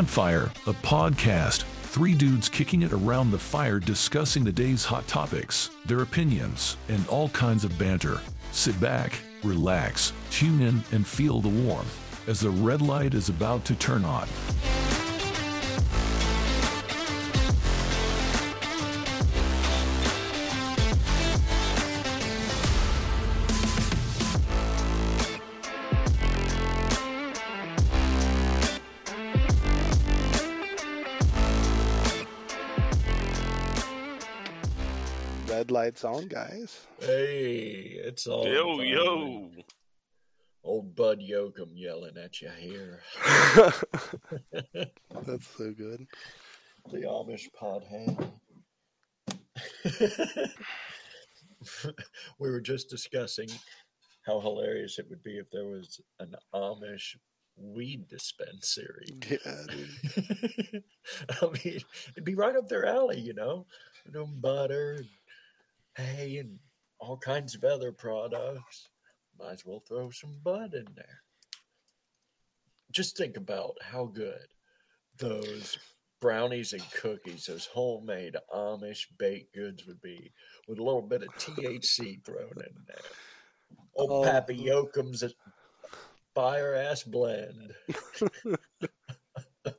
Campfire, a podcast. Three dudes kicking it around the fire discussing the day's hot topics, their opinions, and all kinds of banter. Sit back, relax, tune in, and feel the warmth as the red light is about to turn on. Lights on, guys. Hey, it's all Yo, fine. yo. Old Bud Yoakum yelling at you here. That's so good. The Amish podhead. we were just discussing how hilarious it would be if there was an Amish weed dispensary. Yeah. I mean, it'd be right up their alley, you know, They're doing butter, and hay, and all kinds of other products. Might as well throw some bud in there. Just think about how good those brownies and cookies, those homemade Amish baked goods would be, with a little bit of THC thrown in there. Old Oh. Pappy Yoakum's fire ass blend.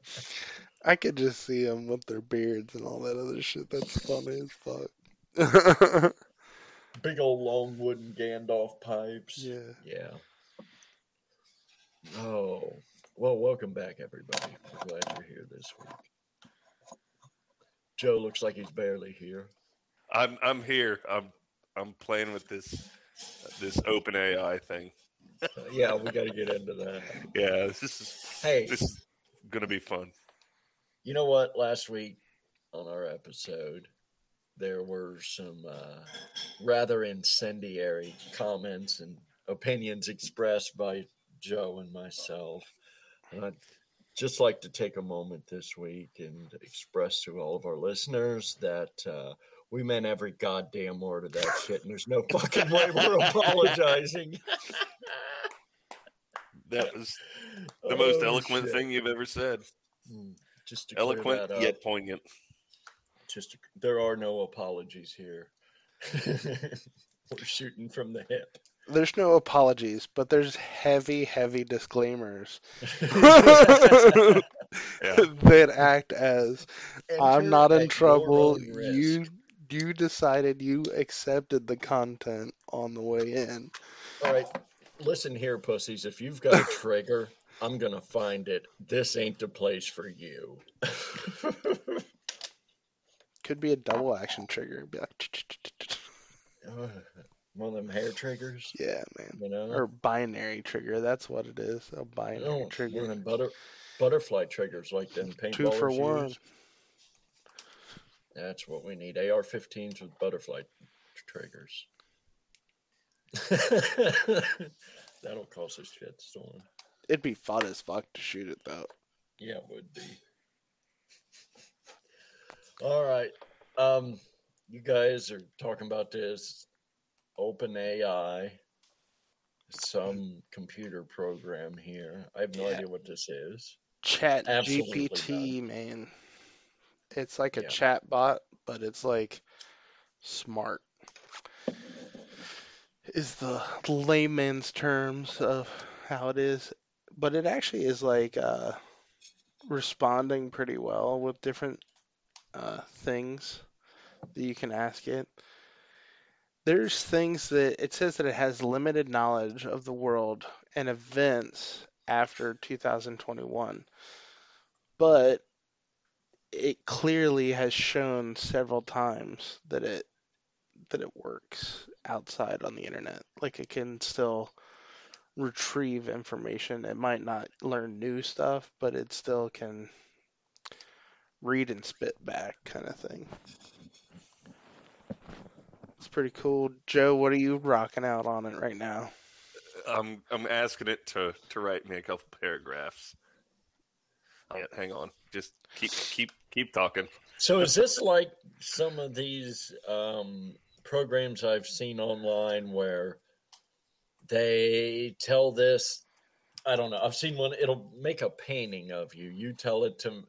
I could just see them with their beards and all that other shit. That's funny as fuck. Big old long wooden Gandalf pipes. yeah. Yeah. Oh, well, welcome back, everybody. We're glad you're here this week. Joe looks like he's barely here. I'm I'm here. I'm I'm playing with this this open AI thing. Uh, yeah, we got to get into that. Yeah, this is Hey, this is gonna be fun. you know what? Last week on our episode, there were some uh, rather incendiary comments and opinions expressed by Joe and myself. And I'd just like to take a moment this week and express to all of our listeners that uh, we meant every goddamn word of that shit, and there's no fucking way we're apologizing. That was the most Oh, eloquent shit. thing you've ever said. Mm, Just Eloquent yet poignant. Just there are no apologies here. We're shooting from the hip. There's no apologies, but there's heavy, heavy disclaimers Yeah. that act as I'm not in trouble. You you decided you accepted the content on the way in. All right, listen here, pussies. If you've got a trigger, I'm gonna find it. This ain't the place for you. Could be a double action trigger. Be like, One of them hair triggers, yeah, man. you know. Or binary trigger. That's what it is. A binary oh, No, one trigger. of butter butterfly triggers like them paintballers Two for one. use. That's what we need. AR-15s with butterfly triggers. That'll cause a shitstorm. It'd be fun as fuck to shoot it though. Yeah, it would be. All right. Um, you guys are talking about this open AI, some computer program here. I have no Yeah. idea what this is. Chat Absolutely GPT, man. It's like a Yeah. chat bot, but it's like smart. Is the layman's terms of how it is. But it actually is like uh, responding pretty well with different uh, things that you can ask it. There's things that it says that it has limited knowledge of the world and events after 2021 but it clearly has shown several times that it that it works outside on the internet. Like it can still retrieve information. It might not learn new stuff but it still can read and spit back kind of thing it's pretty cool joe what are you rocking out on it right now I'm I'm asking it to to write me a couple paragraphs. Yeah, hang on. Just keep keep keep talking. So is this like some of these um, programs I've seen online where they tell this I don't know. I've seen one. It'll make a painting of you. You tell it to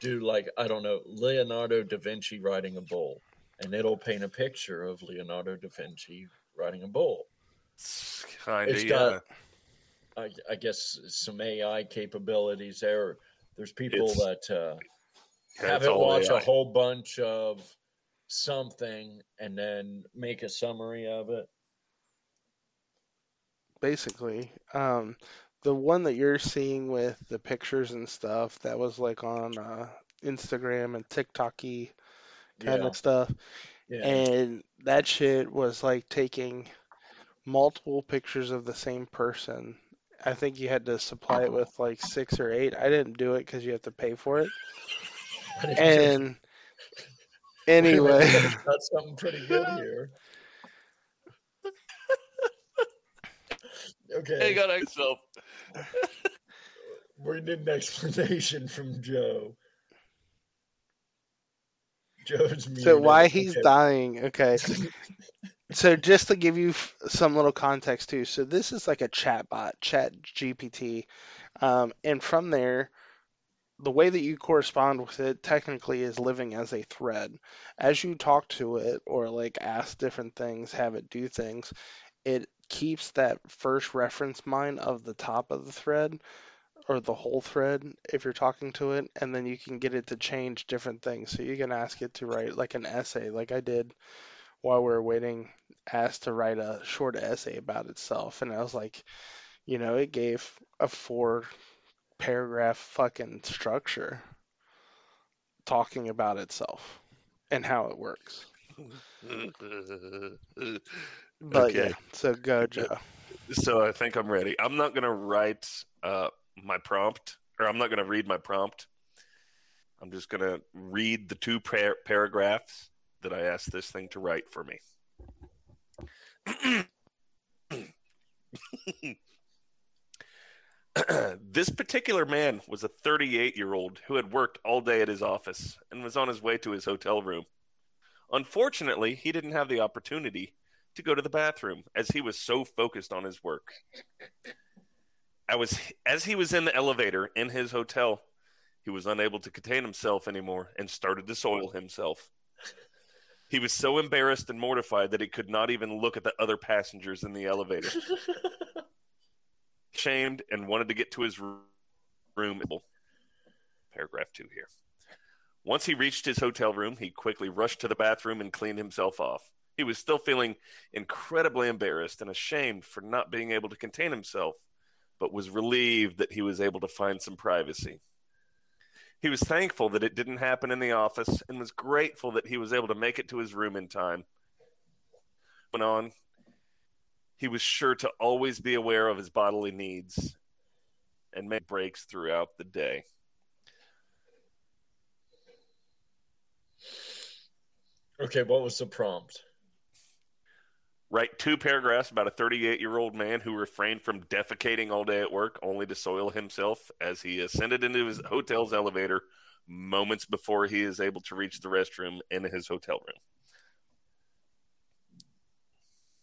do like I don't know Leonardo da Vinci riding a bull, and it'll paint a picture of Leonardo da Vinci riding a bull. Kind of, It's yeah. got- I, I guess some AI capabilities there. There's people It's- that uh, have it watch AI. a whole bunch of something and then make a summary of it. basically. Um, the one that you're seeing with the pictures and stuff that was like on uh, Instagram and TikToky kind Yeah, of stuff, yeah. and that shit was like taking multiple pictures of the same person. I think you had to supply it with like six or eight. I didn't do it because you have to pay for it. And anyway, that's something pretty good here. okay, Hang on, myself. we need an explanation from Joe. Joe's muted. so why he's Okay. dying? Okay. So just to give you f- some little context too, so this is like a chat bot, Chat GPT, um, and from there, the way that you correspond with it technically is living as a thread. As you talk to it or like ask different things, have it do things, it keeps that first reference mine of the top of the thread or the whole thread if you're talking to it, and then you can get it to change different things. So you can ask it to write like an essay, like I did while we were waiting, asked to write a short essay about itself, and I was like, you know, it gave a four paragraph fucking structure talking about itself and how it works. But Okay. yeah, so go Joe. So I think I'm ready. I'm not going to write uh, my prompt, or I'm not going to read my prompt. I'm just going to read the two par- paragraphs that I asked this thing to write for me. this particular man was a 38 year old who had worked all day at his office and was on his way to his hotel room. Unfortunately, he didn't have the opportunity to go to the bathroom as he was so focused on his work. I was as he was in the elevator in his hotel, he was unable to contain himself anymore and started to soil himself. He was so embarrassed and mortified that he could not even look at the other passengers in the elevator. Shamed and wanted to get to his room. Paragraph 2 here. Once he reached his hotel room, he quickly rushed to the bathroom and cleaned himself off. He was still feeling incredibly embarrassed and ashamed for not being able to contain himself, but was relieved that he was able to find some privacy. He was thankful that it didn't happen in the office and was grateful that he was able to make it to his room in time. Went on, he was sure to always be aware of his bodily needs and make breaks throughout the day. Okay, what was the prompt? Write two paragraphs about a 38 year old man who refrained from defecating all day at work only to soil himself as he ascended into his hotel's elevator moments before he is able to reach the restroom in his hotel room.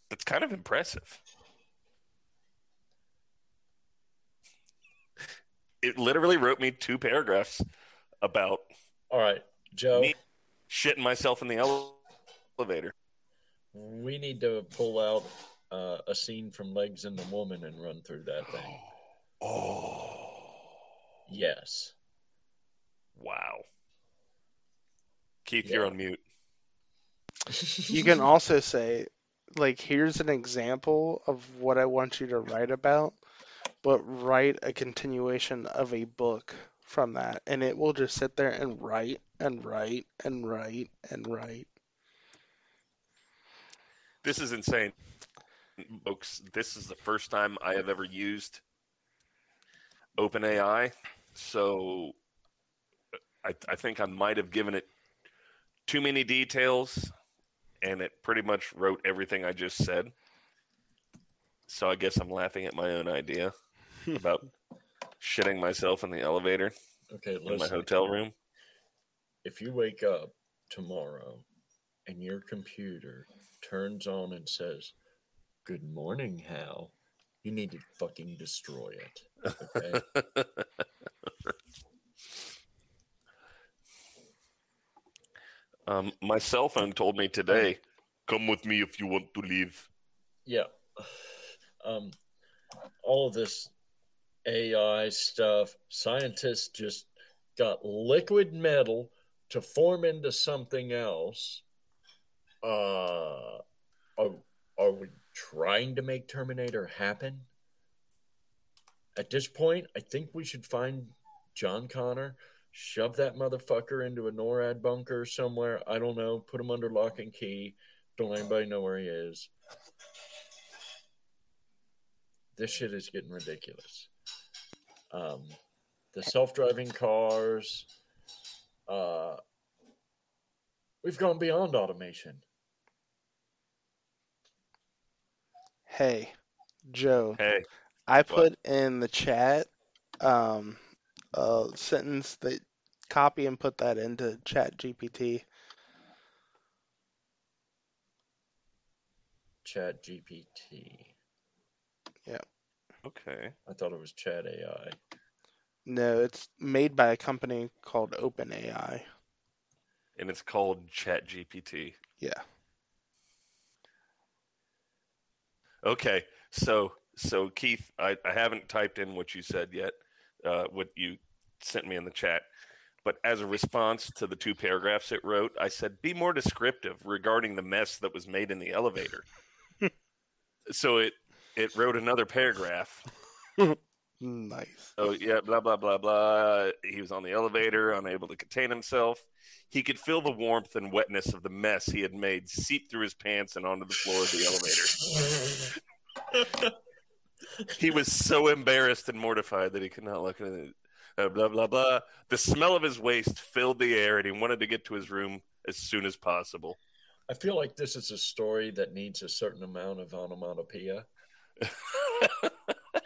That's kind of impressive. It literally wrote me two paragraphs about All right, Joe. Me- shitting myself in the elevator. We need to pull out uh, a scene from Legs and the Woman and run through that thing. Oh, Yes. wow. Keith, you're on mute. You can also say, like, here's an example of what I want you to write about, but write a continuation of a book from that. And it will just sit there and write and write and write and write. This is insane, folks. This is the first time I have ever used OpenAI, so I, I think I might have given it too many details, and it pretty much wrote everything I just said. So I guess I'm laughing at my own idea hmm. about shitting myself in the elevator Okay, in my hotel room. If you wake up tomorrow and your computer turns on and says, Good morning, Hal, You need to fucking destroy it. Okay? um, my cell phone told me today, "Come with me if you want to leave." yeah. Um, all of this AI stuff, scientists just got liquid metal to form into something else. Uh, are, are we trying to make Terminator happen? At this point, I think we should find John Connor, shove that motherfucker into a NORAD bunker somewhere. I don't know. Put him under lock and key. Don't let anybody know where he is. This shit is getting ridiculous. Um, the self-driving cars. Uh, we've gone beyond automation. Hey, Joe, Hey, I put in the chat um, a sentence that copy and put that into Chat GPT. Chat GPT. Yeah. Okay. I thought it was Chat AI. No, it's made by a company called OpenAI. And it's called Chat GPT. Yeah. Okay, so so Keith, I, I haven't typed in what you said yet, uh, what you sent me in the chat, but as a response to the two paragraphs it wrote, I said, "Be more descriptive regarding the mess that was made in the elevator." so it it wrote another paragraph. Nice. Oh yeah, blah blah blah blah. He was on the elevator, unable to contain himself. He could feel the warmth and wetness of the mess he had made seep through his pants and onto the floor of the elevator. He was so embarrassed and mortified that he could not look at it. Uh, blah blah blah. The smell of his waste filled the air, and he wanted to get to his room as soon as possible. I feel like this is a story that needs a certain amount of onomatopoeia.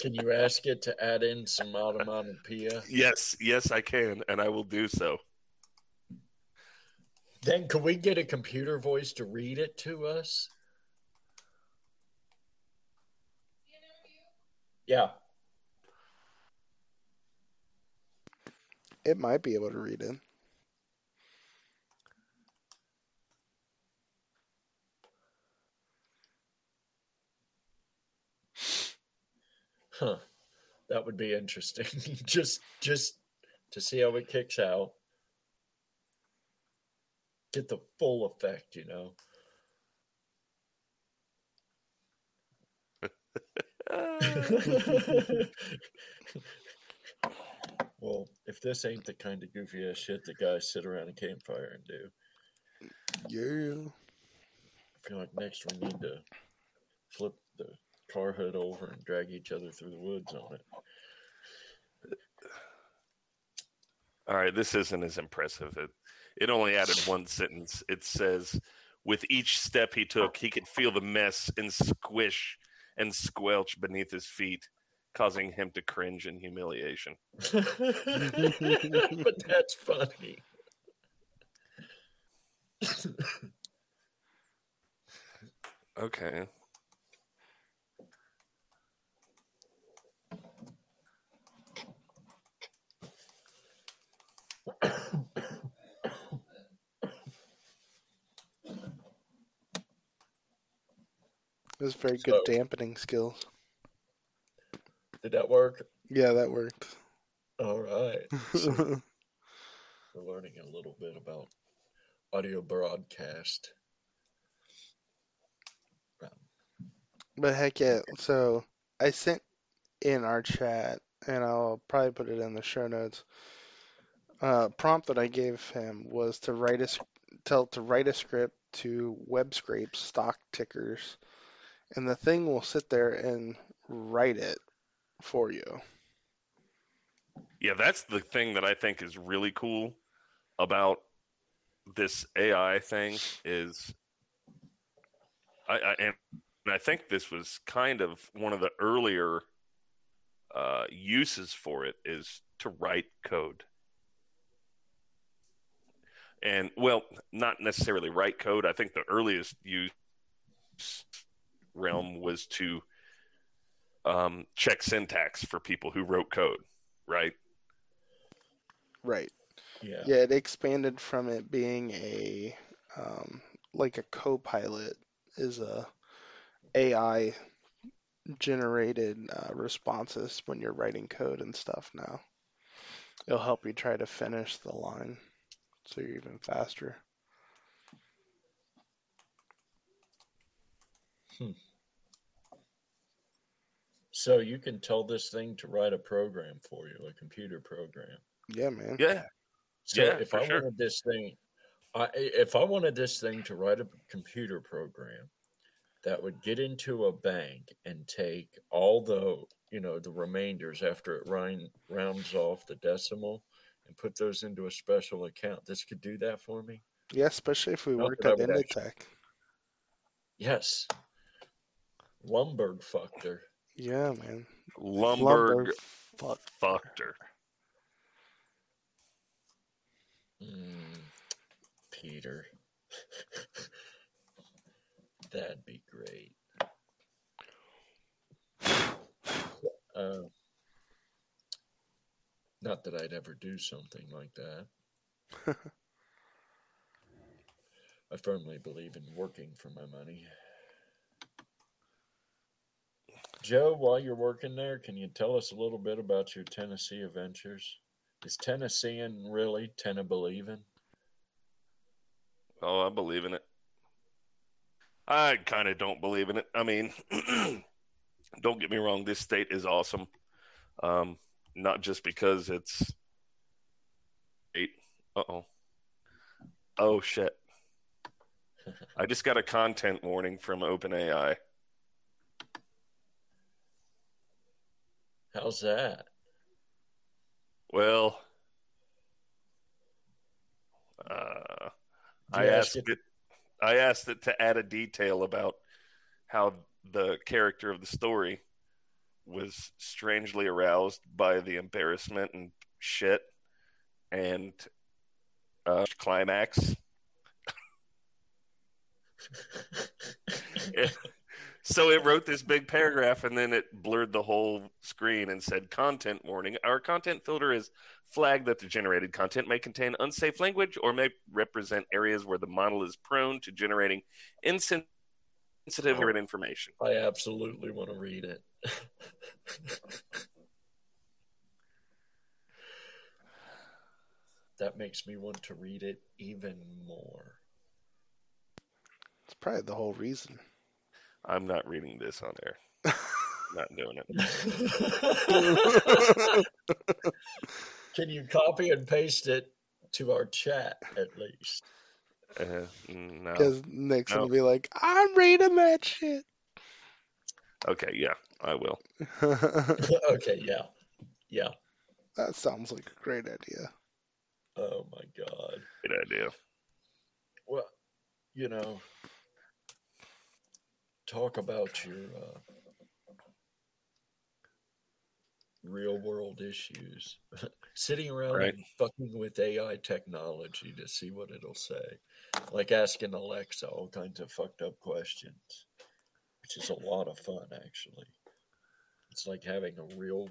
Can you ask it to add in some onomatopoeia? yes, yes, I can, and I will do so. Then can we get a computer voice to read it to us? Yeah. It might be able to read it. Huh. That would be interesting. just just to see how it kicks out. Get the full effect, you know. well, if this ain't the kind of goofy ass shit the guys sit around a campfire and do, Yeah. I feel like next we need to flip car hood over and drag each other through the woods on it. All right, this isn't as impressive. It it only added one sentence. It says, "With each step he took, he could feel the mess and squish and squelch beneath his feet, causing him to cringe in humiliation." but that's funny. Okay. It was very good So- dampening skills. Did that work? Yeah, that worked. All right. So we're learning a little bit about audio broadcast. But heck yeah, so I sent in our chat, and I'll probably put it in the show notes. Uh, prompt that I gave him was to write a tell to write a script to web scrape stock tickers, and the thing will sit there and write it for you. Yeah, that's the thing that I think is really cool about this AI thing is I, I and I think this was kind of one of the earlier uh, uses for it is to write code. And well, not necessarily write code. I think the earliest use realm was to um, check syntax for people who wrote code, right? Right. Yeah. Yeah, it expanded from it being a um, like a co-pilot is a AI generated uh, responses when you're writing code and stuff now. It'll help you try to finish the line so you're even faster. Hmm. So you can tell this thing to write a program for you, a computer program. Yeah, man. Yeah. So Yeah, if I sure. wanted this thing, I, if I wanted this thing to write a computer program that would get into a bank and take all the you know the remainders after it round, rounds off the decimal and put those into a special account, this could do that for me. Yeah, especially if we Not worked that I at Initech. Yes, Lumbergh fucked her. Yeah, man. Lumbergh fuck. fucked her. Mm, Peter, that'd be great. Uh, not that I'd ever do something like that. I firmly believe in working for my money. Joe, while you're working there, can you tell us a little bit about your Tennessee adventures? Is Tennessean really Tennessee believing? Oh, I believe in it. I kind of don't believe in it. I mean, don't get me wrong. This state is awesome. Um, not just because it's eight. Uh oh. Oh shit. I just got a content warning from OpenAI. How's that? Well, uh, I ask asked it. I asked it to add a detail about how the character of the story was strangely aroused by the embarrassment and shit and uh, climax. So it wrote this big paragraph and then it blurred the whole screen and said content warning. Our content filter is flagged that the generated content may contain unsafe language or may represent areas where the model is prone to generating insensitive Oh. information. I absolutely want to read it. that makes me want to read it even more. It's probably the whole reason. I'm not reading this on air. not doing it. Can you copy and paste it to our chat at least? Uh, no. Because Nixon No. will be like, I'm reading that shit. Okay, yeah, I will. okay, yeah. Yeah. that sounds like a great idea. Oh my god. Good idea. Well, you know, talk about your uh, real world issues. Sitting around Right. and fucking with AI technology to see what it'll say. Like asking Alexa all kinds of fucked up questions, which is a lot of fun, actually. It's like having a real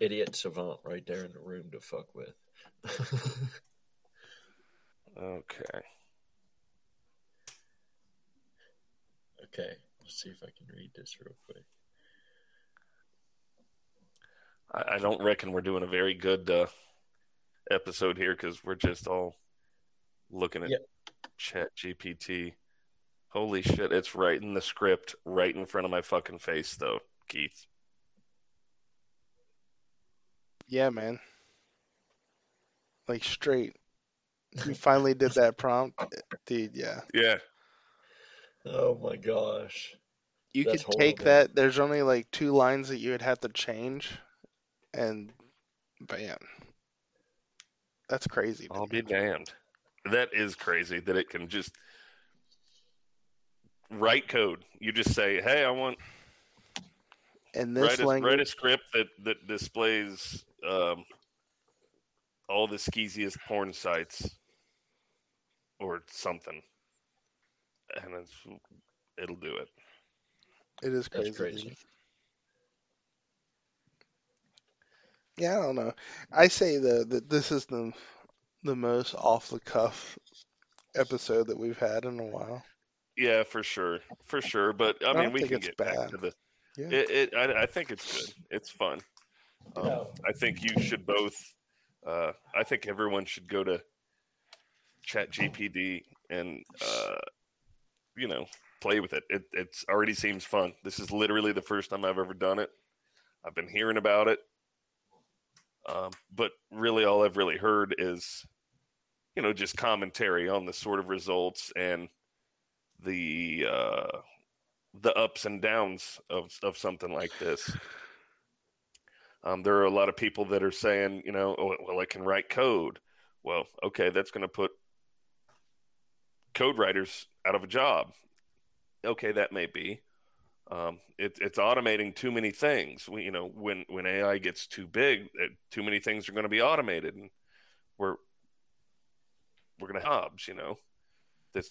idiot savant right there in the room to fuck with. Okay. okay, let's see if I can read this real quick. I, I don't reckon we're doing a very good uh, episode here because we're just all looking at Yeah. Chat GPT. Holy shit! It's right in the script, right in front of my fucking face, though, Keith. Yeah, man. Like straight. You finally did that prompt, dude. Yeah, Yeah, Oh my gosh. you That's could take horrible. that. There's only like two lines that you would have to change, and bam. That's crazy. I'll be damned. That is crazy that it can just write code. You just say, "Hey, I want." And this write a, language... write a script that that displays um, all the skeeziest porn sites or something, and it's it'll do it. It is crazy. crazy. Yeah, I don't know. I say the that this is the the most off the cuff episode that we've had in a while. Yeah, for sure, for sure. But I, I mean, we can it's get back to the. Yeah. It, it I, I think it's good. It's fun. Um, No. I think you should both. Uh, I think everyone should go to Chat GPT and uh, you know play with it. It it's already seems fun. This is literally the first time I've ever done it. I've been hearing about it, um, but really all I've really heard is you know just commentary on the sort of results and the uh, the ups and downs of of something like this. Um, there are a lot of people that are saying, you know, oh, well, I can write code. Well, okay, that's going to put code writers out of a job. Okay, that may be. Um, it, it's automating too many things. We, you know, when when AI gets too big, it, too many things are going to be automated, and we're we're going to jobs. You know, this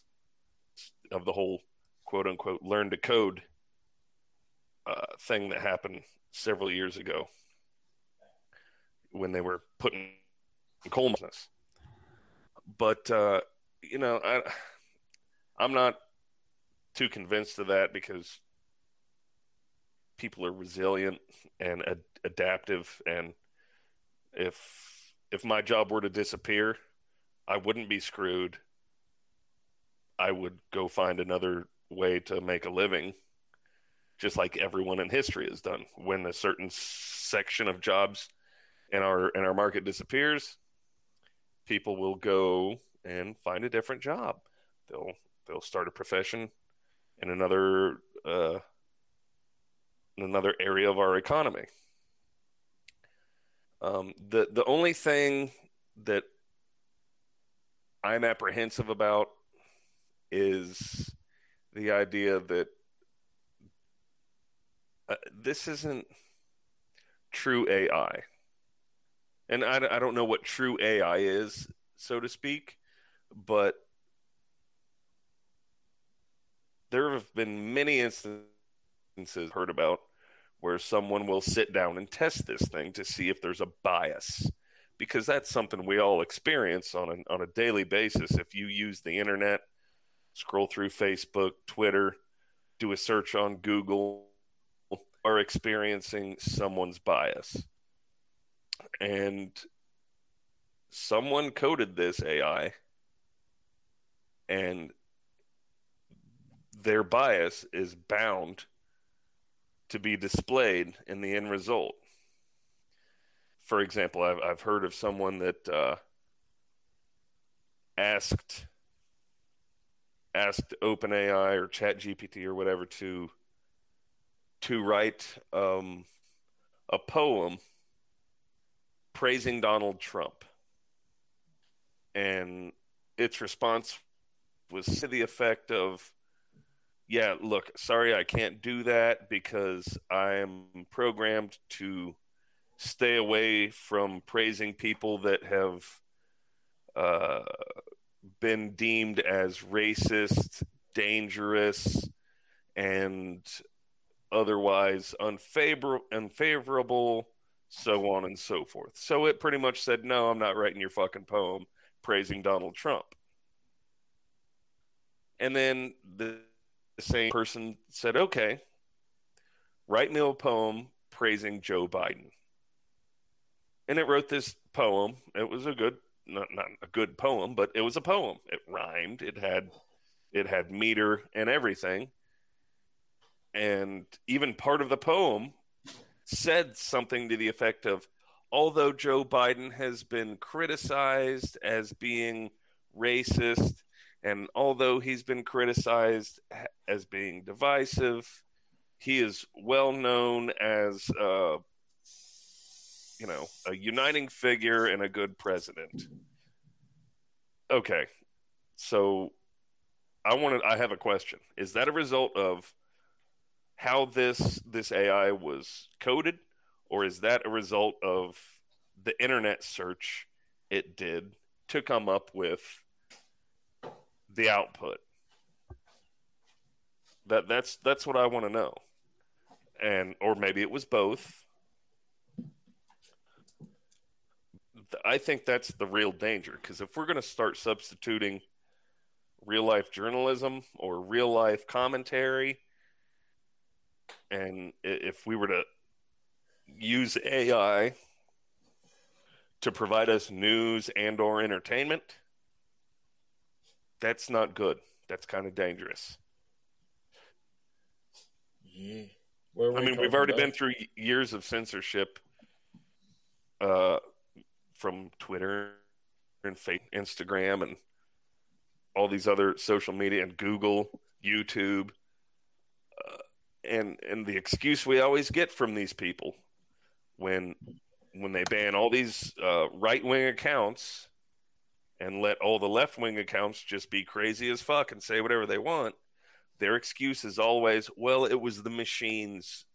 of the whole quote unquote learn to code uh, thing that happened several years ago when they were putting coal business. But uh, you know, I I'm not too convinced of that because people are resilient and ad- adaptive, and if if my job were to disappear, I wouldn't be screwed. I would go find another way to make a living, just like everyone in history has done. When a certain section of jobs in our in our market disappears, people will go and find a different job. They'll they'll start a profession in another uh, in another area of our economy. Um, the the only thing that I'm apprehensive about is the idea that uh, this isn't true AI. And I, I don't know what true AI is, so to speak, but there have been many instances heard about where someone will sit down and test this thing to see if there's a bias because that's something we all experience on a, on a daily basis if you use the internet scroll through facebook twitter do a search on google are experiencing someone's bias and someone coded this ai and their bias is bound to be displayed in the end result. For example, I've, I've heard of someone that uh, asked asked OpenAI or ChatGPT or whatever to to write um, a poem praising Donald Trump, and its response was to the effect of yeah, look, sorry, I can't do that because I am programmed to stay away from praising people that have uh, been deemed as racist, dangerous, and otherwise unfavor- unfavorable, so on and so forth. So it pretty much said, no, I'm not writing your fucking poem praising Donald Trump. And then the same person said, okay, write me a poem praising Joe Biden. And it wrote this poem. It was a good, not, not a good poem, but it was a poem. It rhymed. It had, it had meter and everything. And even part of the poem said something to the effect of, although Joe Biden has been criticized as being racist and although he's been criticized as being divisive, he is well known as, uh, you know, a uniting figure and a good president. Okay, so I wanted. I have a question. Is that a result of how this this AI was coded, or is that a result of the internet search it did to come up with? the output. That that's that's what I want to know. And or maybe it was both. I think that's the real danger because if we're going to start substituting real life journalism or real life commentary, and if we were to use AI to provide us news and or entertainment, that's not good. That's kind of dangerous. Yeah. I mean, we've already about? been through years of censorship uh, from Twitter and fa- Instagram and all these other social media and Google, YouTube, uh, and and the excuse we always get from these people when when they ban all these uh, right wing accounts and let all the left wing accounts just be crazy as fuck and say whatever they want their excuse is always, well, it was the machines,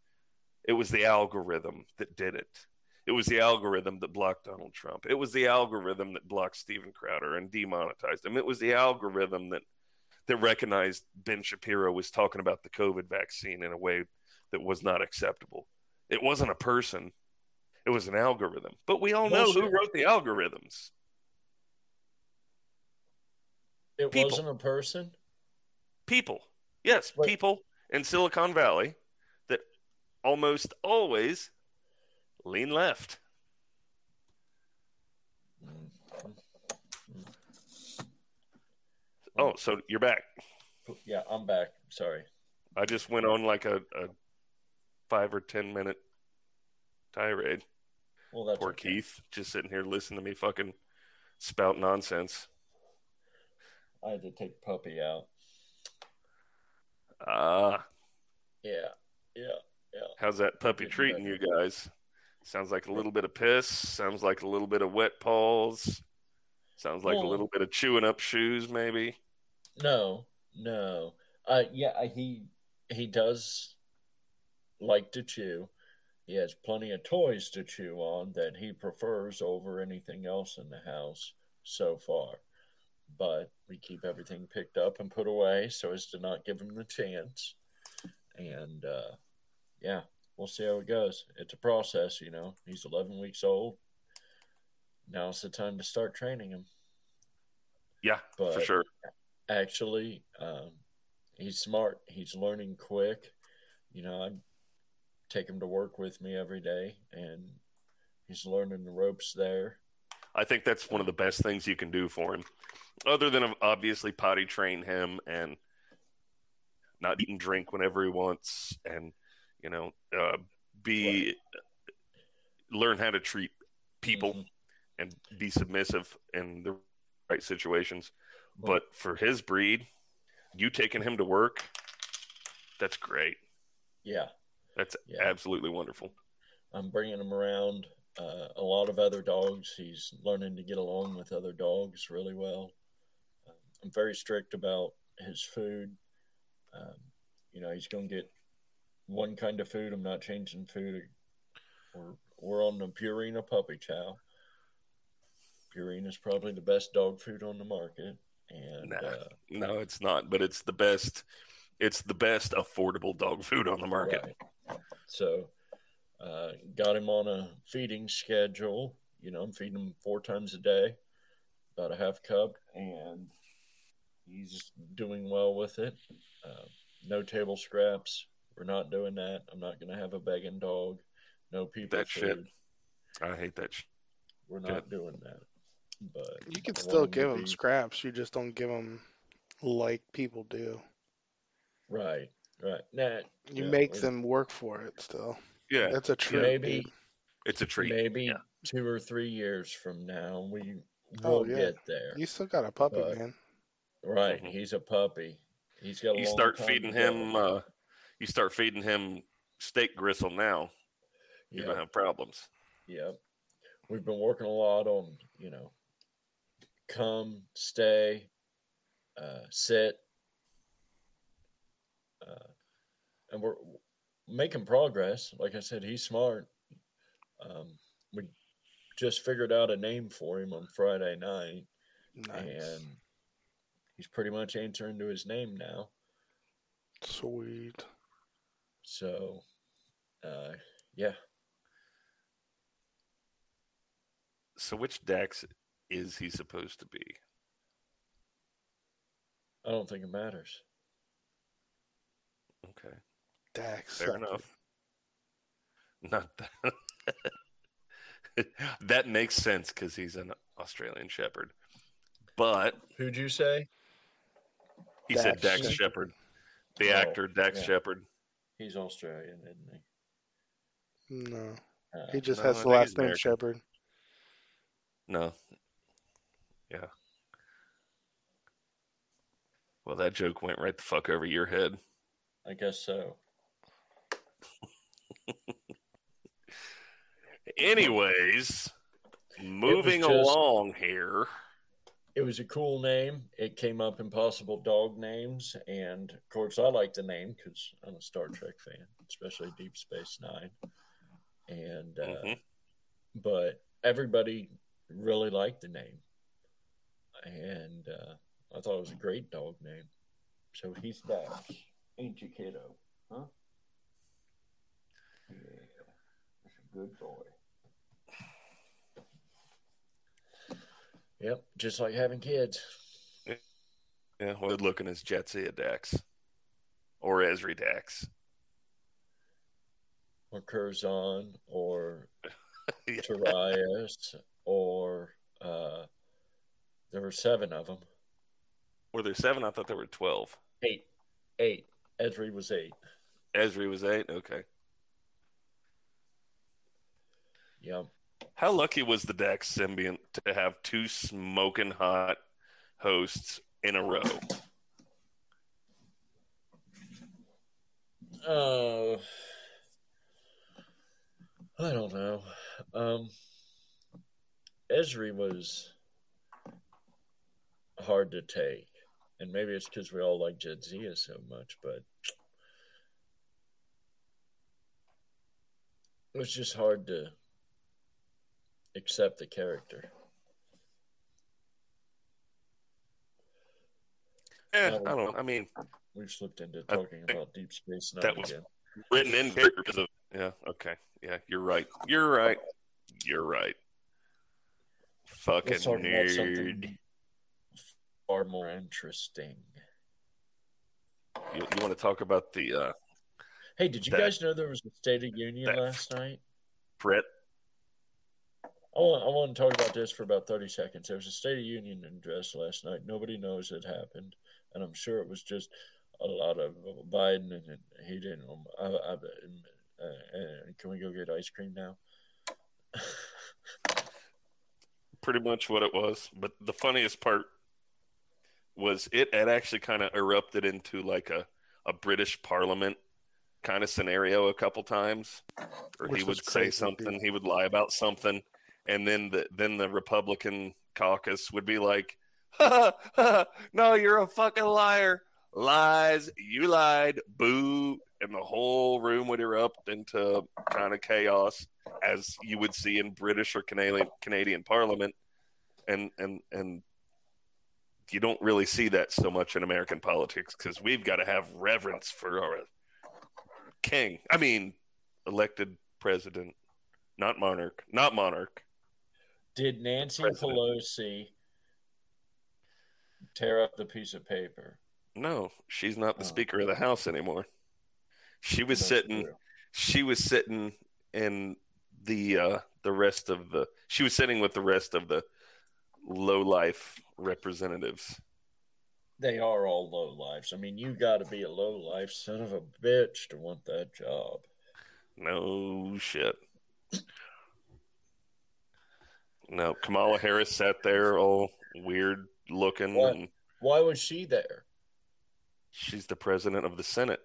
it was the algorithm that did it. It was the algorithm that blocked Donald Trump. It was the algorithm that blocked Steven Crowder and demonetized him. It was the algorithm that that recognized Ben Shapiro was talking about the COVID vaccine in a way that was not acceptable. It wasn't a person. It was an algorithm. But we all know who wrote the algorithms. It people. wasn't a person. people. Yes, Wait. people in Silicon Valley that almost always lean left. Oh, so you're back. Yeah, I'm back. Sorry. I just went on like a, a five or ten minute tirade. Well, that's Poor okay. Keith, just sitting here listening to me fucking spout nonsense. I had to take puppy out. Ah, Yeah, yeah, yeah. how's that puppy treating better. you guys? Sounds like a little bit of piss. Sounds like a little bit of wet paws. Sounds like a little bit of chewing up shoes, maybe. No, no. Uh, yeah, he he does like to chew. He has plenty of toys to chew on that he prefers over anything else in the house so far. But we keep everything picked up and put away so as to not give him the chance. And uh, yeah, we'll see how it goes. It's a process, you know. He's 11 weeks old. Now's the time to start training him. Yeah, for But- sure. actually. Um, he's smart. He's learning quick. You know, I take him to work with me every day, and he's learning the ropes there. I think that's one of the best things you can do for him, other than obviously potty train him and not eat and drink whenever he wants, and you know, uh, be learn how to treat people Mhm. and be submissive in the right situations. But for his breed, you taking him to work, that's great. Yeah, That's Yeah. absolutely wonderful. I'm bringing him around uh, a lot of other dogs. He's learning to get along with other dogs really well. Um, I'm very strict about his food. Um, you know, he's going to get one kind of food. I'm not changing food. We're, we're on the Purina puppy chow. Purina is probably the best dog food on the market. And Nah. uh, No, it's not, but it's the best. It's the best affordable dog food on the market. Right. So, uh, got him on a feeding schedule. You know, I'm feeding him four times a day, about a half cup, and he's doing well with it. Uh, no table scraps. We're not doing that. I'm not going to have a begging dog. No people That shit. food. I hate that. Sh- We're not doing that. But You can still want him give them be- scraps. You just don't give them like people do. right, right. Nah, You Yeah, make we- them work for it still. yeah, That's a treat. maybe it's a treat. maybe Yeah. two or three years from now we Oh, will yeah. get there. You still got a puppy, But- man. Right, Mhm. he's a puppy. He's got. A You long start time feeding him. Uh, you start feeding him steak gristle now. You're Yep, gonna have problems. Yeah, We've been working a lot on, you know, come, stay, uh, sit, uh, and we're making progress. Like I said, he's smart. Um, we just figured out a name for him on Friday night, Nice. and he's pretty much answering to his name now. Sweet. So, uh, yeah, So which Dax is he supposed to be? I don't think it matters. Okay, Dax. fair sucked enough. Not that. that makes sense because he's an Australian Shepherd. But Who'd you say? he said Dax Dax Shepard, the Oh, actor Dax yeah. Shepard. He's Australian, isn't he? No, Uh, he just no, has I the last name American. Shepard. No. Yeah. Well, that joke went right the fuck over your head. I guess so. Anyways, moving just- along here. It was a cool name. It came up in possible dog names, and of course, I like the name because I'm a Star Trek fan, especially Deep Space Nine. And uh, Mhm. but everybody really liked the name, and uh, I thought it was a great dog name. So he's Dax, ain't you, kiddo? Huh? Yeah, that's a good boy. Yep, just like having kids. Yeah, well, looking as Jadzia Dax or Ezri Dax. or Curzon or Yeah. Torias or uh, there were seven of them. Were there seven? I thought there were 12. Eight. Eight. Ezri was eight. Ezri was eight? Okay. Yep. How lucky was the Dax symbiont to have two smoking hot hosts in a row? Oh, I don't know. Um, Ezri was hard to take, and maybe it's because we all like Jadzia so much, but it was just hard to accept the character. Eh, I don't. I mean, We've slipped into talking about Deep Space Nine that was- again. written in because of. Yeah. Okay. Yeah. You're right. You're right. You're right. Fucking Let's talk about nerd. far more interesting. You, you want to talk about the uh, Hey, did you That- guys know there was a State of Union last night? Brett? I want, I want to talk about this for about 30 seconds. There was a State of Union address last night. Nobody knows it happened. And I'm sure it was just a lot of Biden and, and he didn't. Um, I, I, uh, uh, can we go get ice cream now? pretty much what it was. But the funniest part was it had actually kind of erupted into like a, a British Parliament kind of scenario a couple times, where Which he would say something, he would lie about something, and then the then the Republican caucus would be like, "No, you're a fucking liar." Lies, you lied, boo, and the whole room would erupt into kind of chaos, as you would see in British or Canadian Canadian Parliament and and and you don't really see that so much in American politics because we've got to have reverence for our king. I mean, elected president, not monarch, not monarch. Did Nancy. Pelosi tear up the piece of paper? No, she's not the Oh. Speaker of the House anymore. She was That's sitting. true. She was sitting in the uh, the rest of the. She was sitting with the rest of the low life representatives. They are all low lives. I mean, you got to be a low life son of a bitch to want that job. No shit. No, Kamala Harris sat there all weird looking, What? and Why was she there? she's the president of the Senate.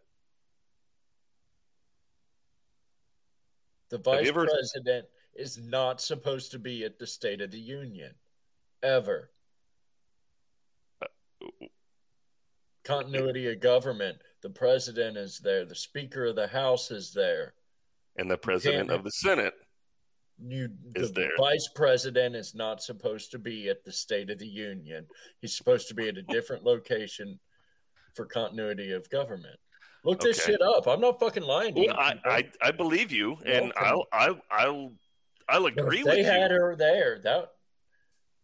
The vice ever- president is not supposed to be at the State of the Union ever. Continuity of government. The president is there. The Speaker of the House is there. And the president of the Senate. You, Is the there. vice president is not supposed to be at the State of the Union. He's supposed to be at a different location for continuity of government. Look this shit up. I'm not fucking lying to you. I. I I believe you, and Welcome. I'll I'll I'll I'll agree they with had you. her there, that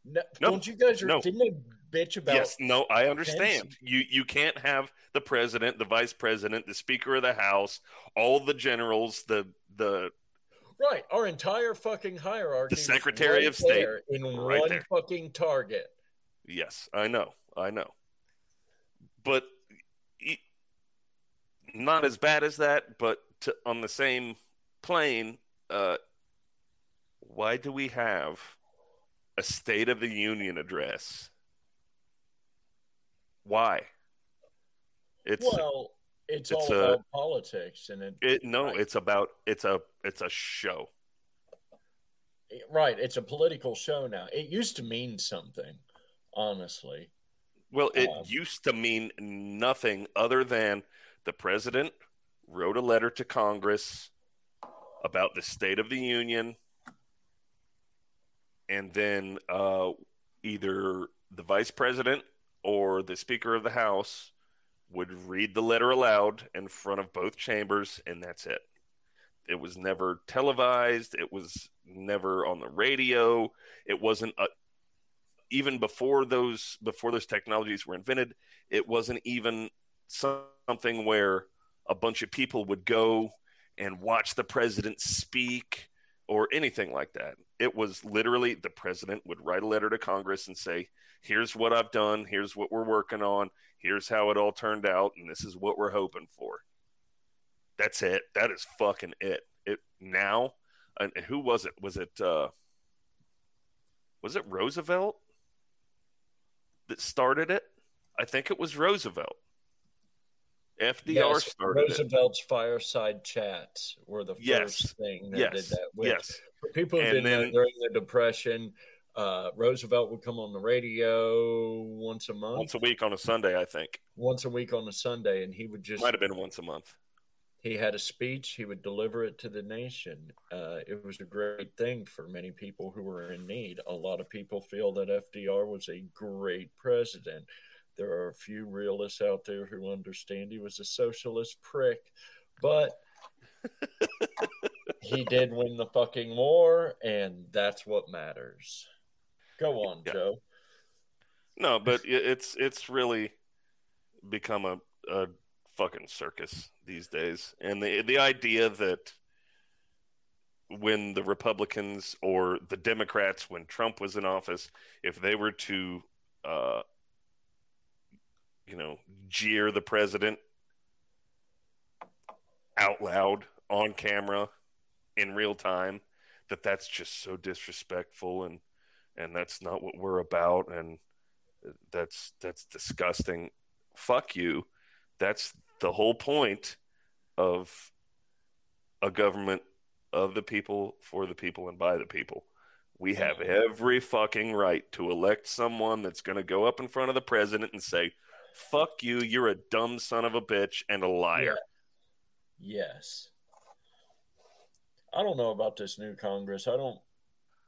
No, No, don't you guys? no. Didn't they bitch about? yes, no, I understand. You you can't have the president, the vice president, the speaker of the house, all the generals, the the Right, our entire fucking hierarchy. The Secretary right of State, in right one there. fucking target. yes, I know, I know, but e- not as bad as that. But to, on the same plane, uh, why do we have a State of the Union address? Why? It's Well, it's, it's all a- about politics, and it, it no, right. it's about it's a it's a show. right. It's a political show now. It used to mean something, honestly. Well, it Um, used to mean nothing other than the president wrote a letter to Congress about the State of the Union, and then uh, either the vice president or the Speaker of the House would read the letter aloud in front of both chambers, and that's it. It was never televised. It was never on the radio. It wasn't a, even before those before those technologies were invented. It wasn't even something where a bunch of people would go and watch the president speak or anything like that. It was literally the president would write a letter to Congress and say, "Here's what I've done. Here's what we're working on. Here's how it all turned out, and this is what we're hoping for." That's it. That is fucking it. It now, and who was it? Was it uh, was it Roosevelt that started it? I think it was Roosevelt. FDR Yes, started it. Roosevelt's fireside chats were the Yes. first thing that Yes, did that. Which, yes. For people who And didn't know, during the Depression, uh, Roosevelt would come on the radio once a month, Once a week on a Sunday, I think. once a week on a Sunday, and he would just Might have been once a month. he had a speech. He would deliver it to the nation. Uh, it was a great thing for many people who were in need. A lot of people feel that fdr was a great president. There are a few realists out there who understand he was a socialist prick but he did win the fucking war and that's what matters go on Yeah. joe No, but it's it's really become a, a fucking circus these days, and the the idea that when the Republicans or the Democrats, when Trump was in office, if they were to, uh, you know, jeer the president out loud on camera in real time, that that's just so disrespectful and and that's not what we're about and that's that's disgusting. Fuck you. That's the whole point of a government of the people for the people and by the people. We have every fucking right to elect someone that's going to go up in front of the president and say fuck you you're a dumb son of a bitch and a liar. Yes. I don't know about this new Congress. I don't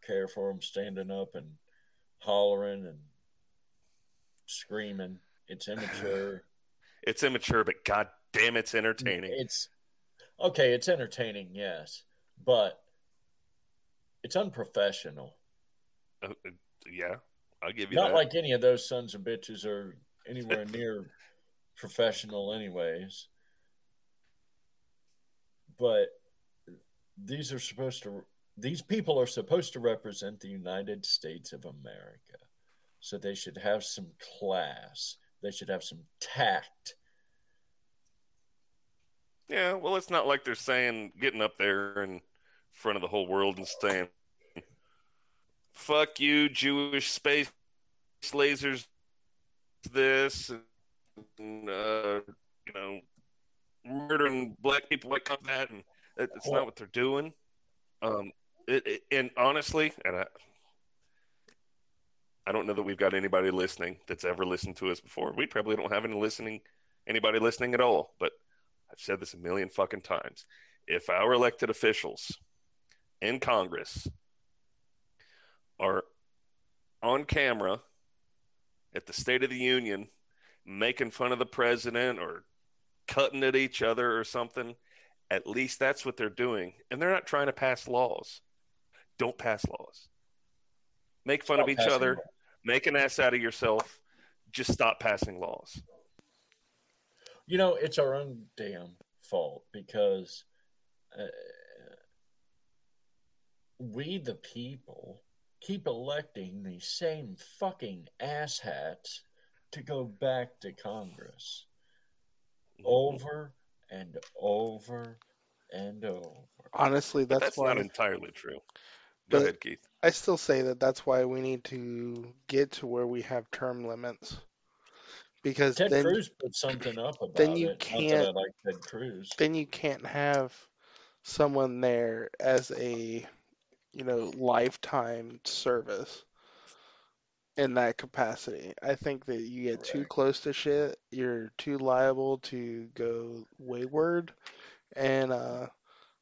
care for them standing up and hollering and screaming. It's immature. it's immature but god damn it's entertaining It's okay. It's entertaining, yes, but it's unprofessional. Uh, uh, yeah i'll give you Not that like any of those sons of bitches are anywhere near professional, anyways. But these are supposed to, these people are supposed to represent the United States of America. So they should have some class, they should have some tact. Yeah, well, it's not like they're saying getting up there in front of the whole world and saying, "Fuck you, Jewish space lasers." This, and, uh, you know, murdering black people like that, and it, it's not what they're doing. Um, it, it, and honestly, and I, I don't know that we've got anybody listening that's ever listened to us before. We probably don't have any listening, anybody listening at all, but. I've said this a million fucking times. If our elected officials in Congress are on camera at the State of the Union making fun of the president or cutting at each other or something, at least that's what they're doing. And they're not trying to pass laws. Don't pass laws. make fun Stop of each other, laws. make an ass out of yourself. Just stop passing laws. You know, it's our own damn fault because uh, we, the people, keep electing these same fucking asshats to go back to Congress over and over and over. Honestly, that's, that's why not entirely true. But- Go ahead, Keith. I still say that that's why we need to get to where we have term limits. Because Ted then Cruz put something up about then you it. Not that I can't- like Ted Cruz. then you can't have someone there as a you know lifetime service in that capacity. I think that you get too close to shit, you're too liable to go wayward and uh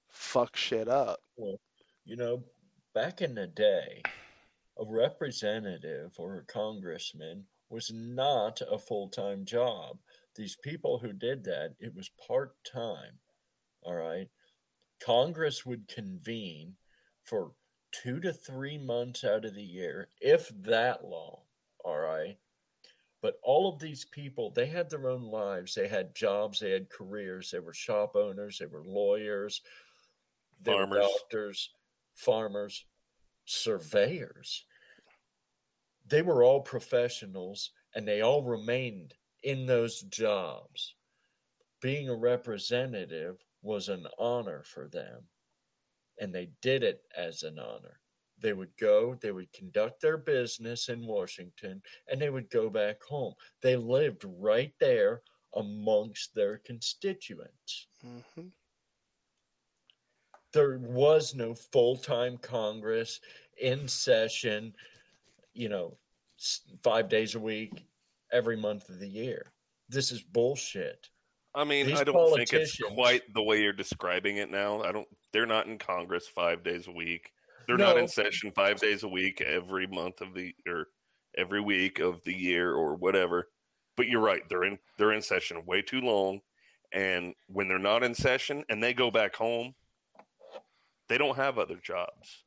fuck shit up. Well, You know, back in the day, a representative or a congressman was not a full time job. These people who did that, it was part time. All right. Congress would convene for two to three months out of the year, if that long. All right. But all of these people, they had their own lives. They had jobs, they had careers, they were shop owners, they were lawyers, they were Farmers. doctors, farmers, surveyors. They were all professionals and they all remained in those jobs. Being a representative was an honor for them, and they did it as an honor. They would go, they would conduct their business in Washington, and they would go back home. They lived right there amongst their constituents hmm there was no full-time congress in session you know five days a week every month of the year this is bullshit I mean, These I don't think it's quite the way you're describing it now. I don't. They're not in Congress five days a week. They're not in session five days a week every month of the or every week of the year or whatever. But you're right. They're in. They're in session way too long. And when they're not in session and they go back home, they don't have other jobs.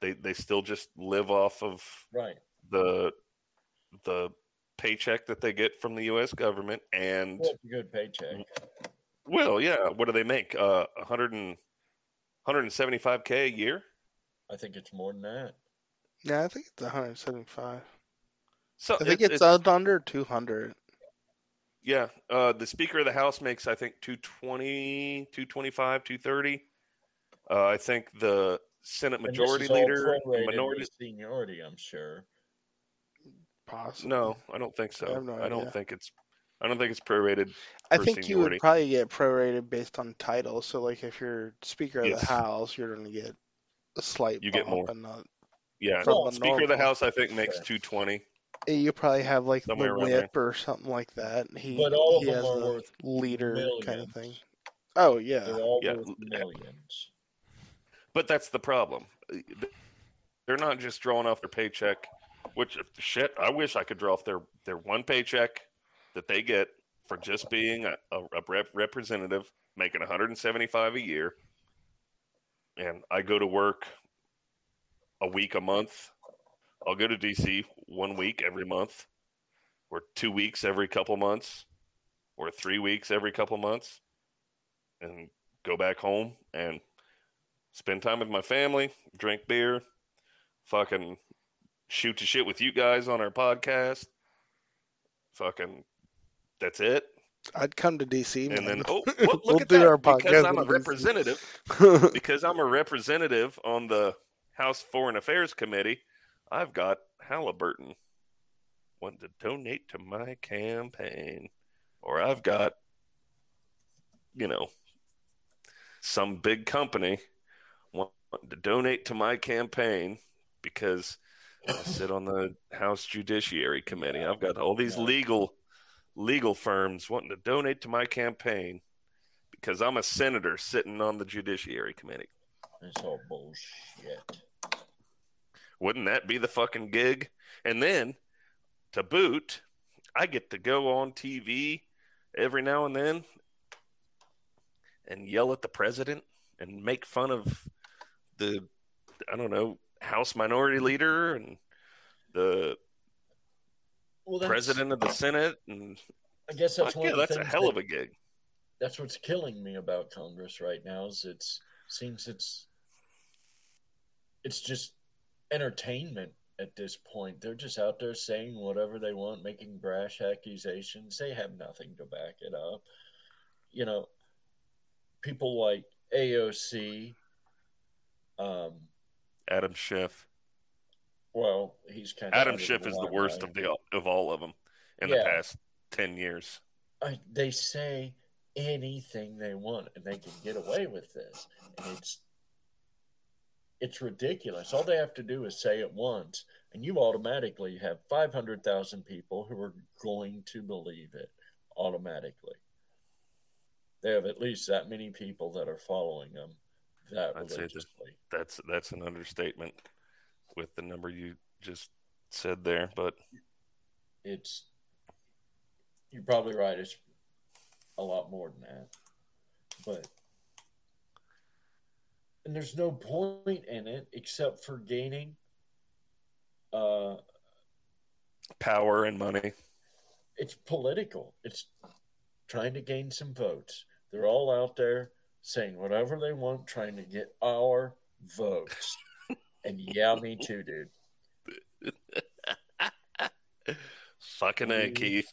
They they still just live off of right the the paycheck that they get from the U.S. government and well, a good paycheck well, yeah. What do they make? Uh, 100 and, 175k a year. i think it's more than that Yeah, I think it's 175. So I think it's, it's, under 200. yeah. Uh, the Speaker of the House makes I think 220, 225, 230. Uh, I think the Senate Majority Leader, minority. seniority i'm sure Possibly. No, I don't think so. I no I don't think it's. I don't think it's prorated. I for think you would probably get prorated based on title. So, like, if you're Speaker of Yes. the House, you're going to get a slight You get more. and not. Yeah. From a Speaker of the House, I think makes Okay. 220. You probably have like Somewhere the around there. whip or something like that. He, but all of he them has are the worth leader kind of thing. Oh yeah, they're all Yeah. worth millions But that's the problem. They're not just drawing off their paycheck, which shit, I wish I could draw off their, their one paycheck that they get for just being a, a, a rep- representative, making 175 a year. And I go to work a week a month. I'll go to DC one week every month, or two weeks every couple months, or three weeks every couple months, and go back home and spend time with my family, drink beer, fucking shoot to shit with you guys on our podcast. Fucking, that's it. I'd come to DC. And then, oh, well, look We'll at do that. our because I'm a representative, because I'm a representative on the House Foreign Affairs Committee, I've got Halliburton wanting to donate to my campaign. Or I've got, you know, some big company to donate to my campaign because I sit on the House Judiciary Committee. I've got all these legal legal firms wanting to donate to my campaign because I'm a senator sitting on the Judiciary Committee. it's all bullshit Wouldn't that be the fucking gig? And then to boot, I get to go on TV every now and then and yell at the president and make fun of the I don't know, House Minority Leader and the Well, president of the Senate, and I guess that's yeah, of the that's a hell that- of a gig. that's what's killing me about Congress right now is it's seems it's it's just entertainment at this point. They're just out there saying whatever they want, making brash accusations. They have nothing to back it up. You know, people like AOC, um, Adam Schiff. well, he's kind of Adam Schiff is the worst of the of all of them in the past ten years. I, they say anything they want and they can get away with this and it's it's ridiculous. All they have to do is say it once and you automatically have 500,000 people who are going to believe it automatically. They have at least that many people that are following them that I'd say that- That's that's an understatement with the number you just said there. But it's you're probably right it's a lot more than that but and there's no point in it except for gaining uh power and money. it's political it's trying to gain some votes they're all out there saying whatever they want trying to get our votes and yeah me too dude Fucking A, Keith.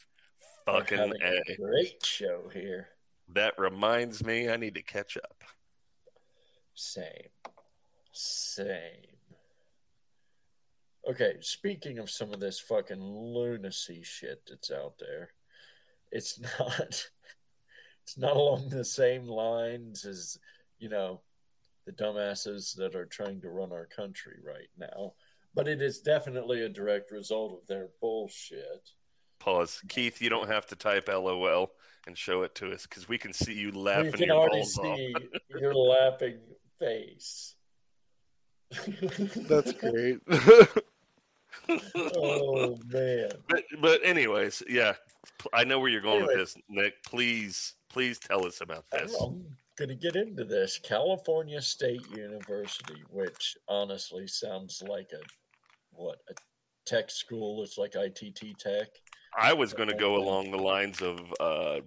Fucking a great show here That reminds me, I need to catch up. Same. Same. Okay, speaking of some of this fucking lunacy shit that's out there, it's not it's not along the same lines as, you know, the dumbasses that are trying to run our country right now. But it is definitely a direct result of their bullshit. Pause. Keith, you don't have to type LOL and show it to us because we can see you laughing we can your already balls off. see your laughing face. That's great. oh man. But, but anyways, yeah, I know where you're going Anyway. with this, Nick. Please, please tell us about this. I'm going to get into this. California State University, which honestly sounds like a what a tech school. It's like ITT Tech. I was going to go along the lines of uh,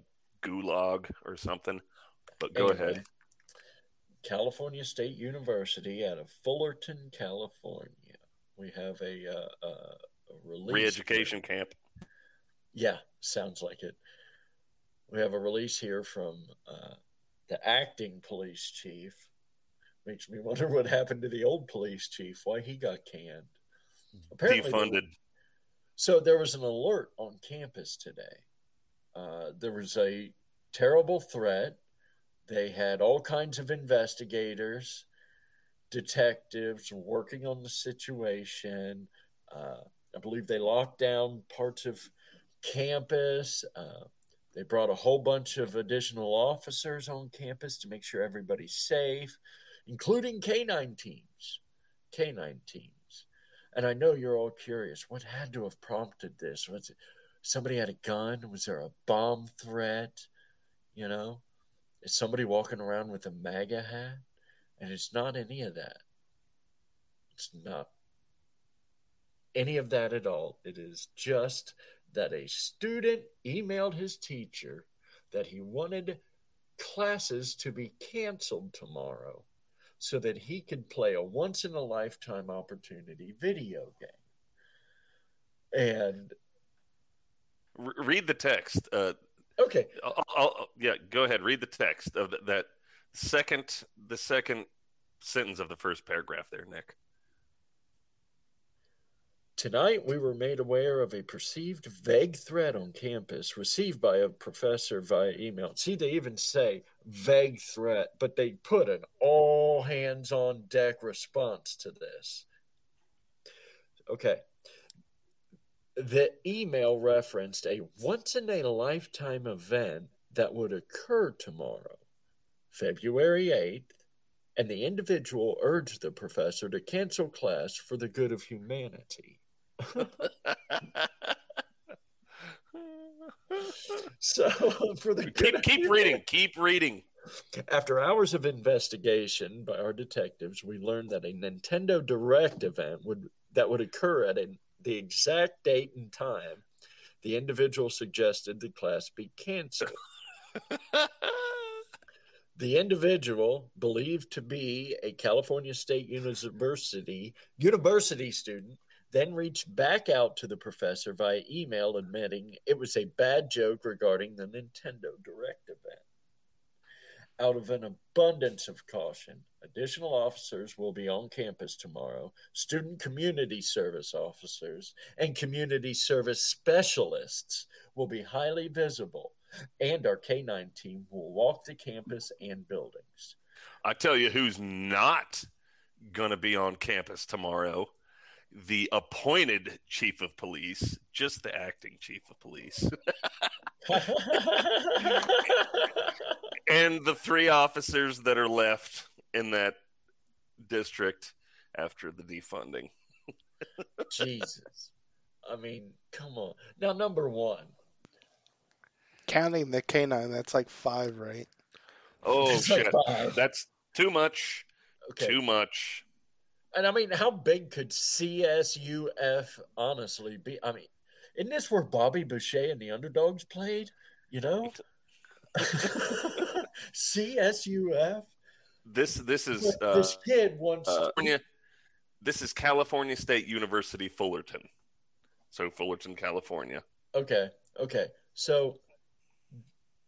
Gulag or something, but go Anyway, ahead. California State University out of Fullerton, California. We have a, uh, uh, a release. Re-education camp. Yeah, sounds like it. We have a release here from uh, the acting police chief. Makes me wonder what happened to the old police chief, why he got canned. Apparently, Defunded. so there was an alert on campus today. Uh, there was a terrible threat. They had all kinds of investigators, detectives working on the situation. Uh, I believe they locked down parts of campus. Uh, they brought a whole bunch of additional officers on campus to make sure everybody's safe, including K9 teams. K9 teams. And I know you're all curious what had to have prompted this? Was it somebody had a gun? Was there a bomb threat? You know, is somebody walking around with a MAGA hat? And it's not any of that. It's not any of that at all. It is just that a student emailed his teacher that he wanted classes to be canceled tomorrow so that he could play a once in a lifetime opportunity video game. And Re- read the text. Uh, okay, I'll, I'll, yeah, go ahead. Read the text of th- that second, the second sentence of the first paragraph there, Nick. Tonight, we were made aware of a perceived vague threat on campus received by a professor via email. See, they even say vague threat, but they put an all hands on deck response to this. Okay. The email referenced a once in a lifetime event that would occur tomorrow, February 8th, and the individual urged the professor to cancel class for the good of humanity. So, for the keep keep reading. Keep reading. After hours of investigation by our detectives, we learned that a Nintendo Direct event would that would occur at a, the exact date and time, the individual suggested the class be canceled. The individual, believed to be a California State University university student, then reached back out to the professor via email admitting it was a bad joke regarding the Nintendo Direct event. Out of an abundance of caution, additional officers will be on campus tomorrow. Student community service officers and community service specialists will be highly visible, and our K9 team will walk the campus and buildings. I tell you who's not going to be on campus tomorrow the appointed chief of police, just the acting chief of police, and the three officers that are left in that district after the defunding. Jesus. I mean, come on. Now, number one. Counting the canine, that's like five, right? Oh, It's like shit. five. That's too much. Okay. Too much. And I mean, how big could CSUF honestly be? I mean, isn't this where Bobby Boucher and the underdogs played? You know? CSUF? This this is uh, this kid wants. uh, This is California State University Fullerton. So Fullerton, California. Okay, okay. So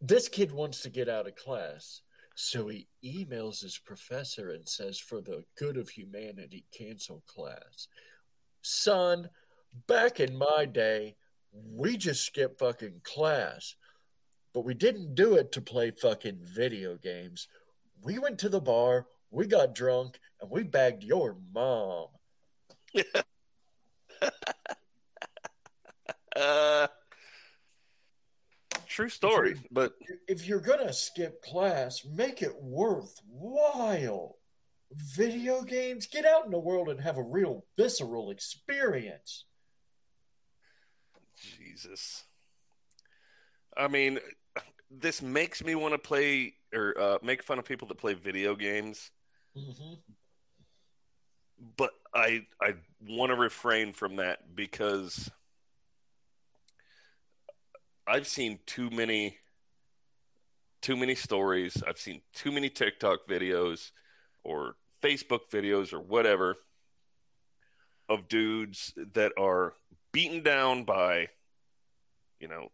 this kid wants to get out of class. So he emails his professor and says, For the good of humanity, cancel class. Son, back in my day, we just skipped fucking class. But we didn't do it to play fucking video games. We went to the bar, we got drunk, and we bagged your mom. Uh, true story, but if you're gonna skip class, make it worthwhile. Video games, get out in the world and have a real visceral experience. Jesus. I mean, this makes me want to play or uh, make fun of people that play video games, hmm but I I want to refrain from that because I've seen too many too many stories. I've seen too many TikTok videos or Facebook videos or whatever of dudes that are beaten down by you know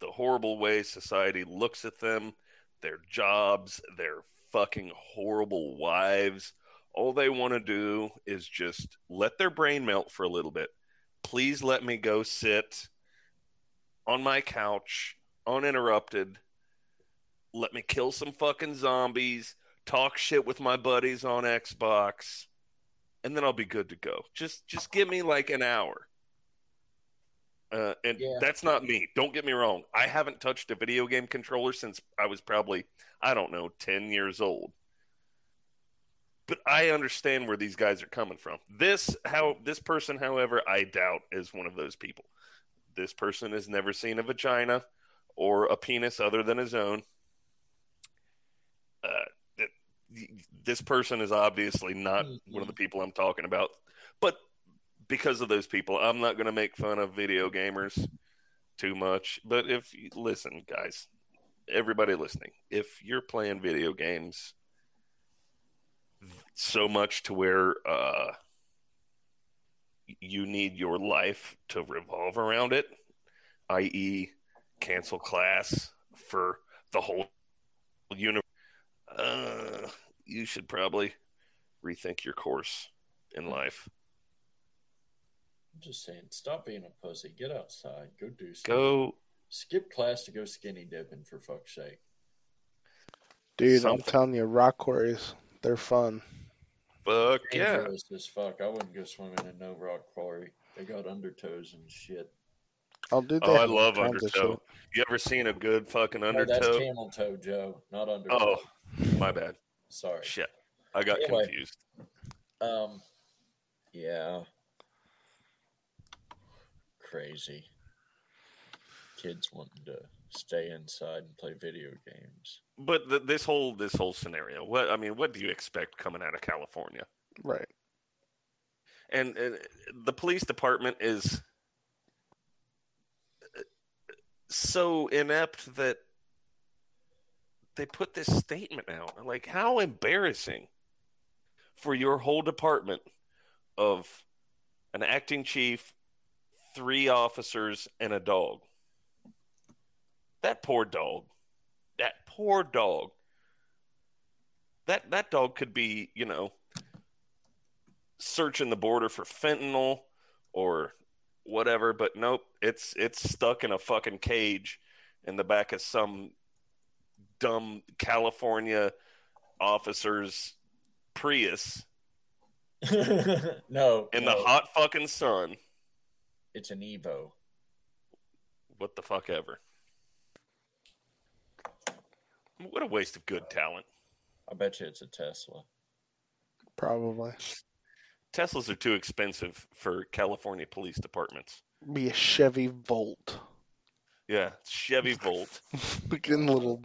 the horrible way society looks at them, their jobs, their fucking horrible wives. All they want to do is just let their brain melt for a little bit. Please let me go sit on my couch uninterrupted. Let me kill some fucking zombies, talk shit with my buddies on Xbox, and then I'll be good to go. Just just give me like an hour. Uh, and Yeah. that's not me. Don't get me wrong. I haven't touched a video game controller since I was probably, I don't know, 10 years old. But I understand where these guys are coming from. This how this person, however, I doubt is one of those people. This person has never seen a vagina or a penis other than his own. Uh, th- this person is obviously not one of the people I'm talking about. But because of those people, I'm not going to make fun of video gamers too much. But if you listen, guys, everybody listening, if you're playing video games so much to where uh, you need your life to revolve around it, i.e., cancel class for the whole universe, uh, you should probably rethink your course in life. I'm just saying, stop being a pussy. Get outside. Go do something. Go Skip class to go skinny dipping for fuck's sake. Dude, Something. I'm telling you, rock quarries, they're fun. Fuck yeah. As fuck. I wouldn't go swimming in no rock quarry. They got undertows and shit. I'll do that. Oh, I love undertow. You ever seen a good fucking No, Oh, that's undertow? camel toe, Joe, not undertow. Oh, my bad. Sorry. Shit. I got Anyway. confused. Um, yeah. Crazy. Kids wanting to stay inside and play video games. But th- this whole this whole scenario, what I mean, what do you expect coming out of California? Right. and, and the police department is so inept that they put this statement out. Like, how embarrassing for your whole department of an acting chief, three officers, and a dog. That poor dog. That poor dog. That that dog could be, you know, searching the border for fentanyl or whatever, but nope, it's it's stuck in a fucking cage in the back of some dumb California officer's Prius no, in no, the hot fucking sun. It's an Evo. What the fuck ever. What a waste of good talent. I bet you it's a Tesla. Probably Teslas are too expensive for California police departments. be a Chevy Volt. Yeah, Chevy Volt, Looking little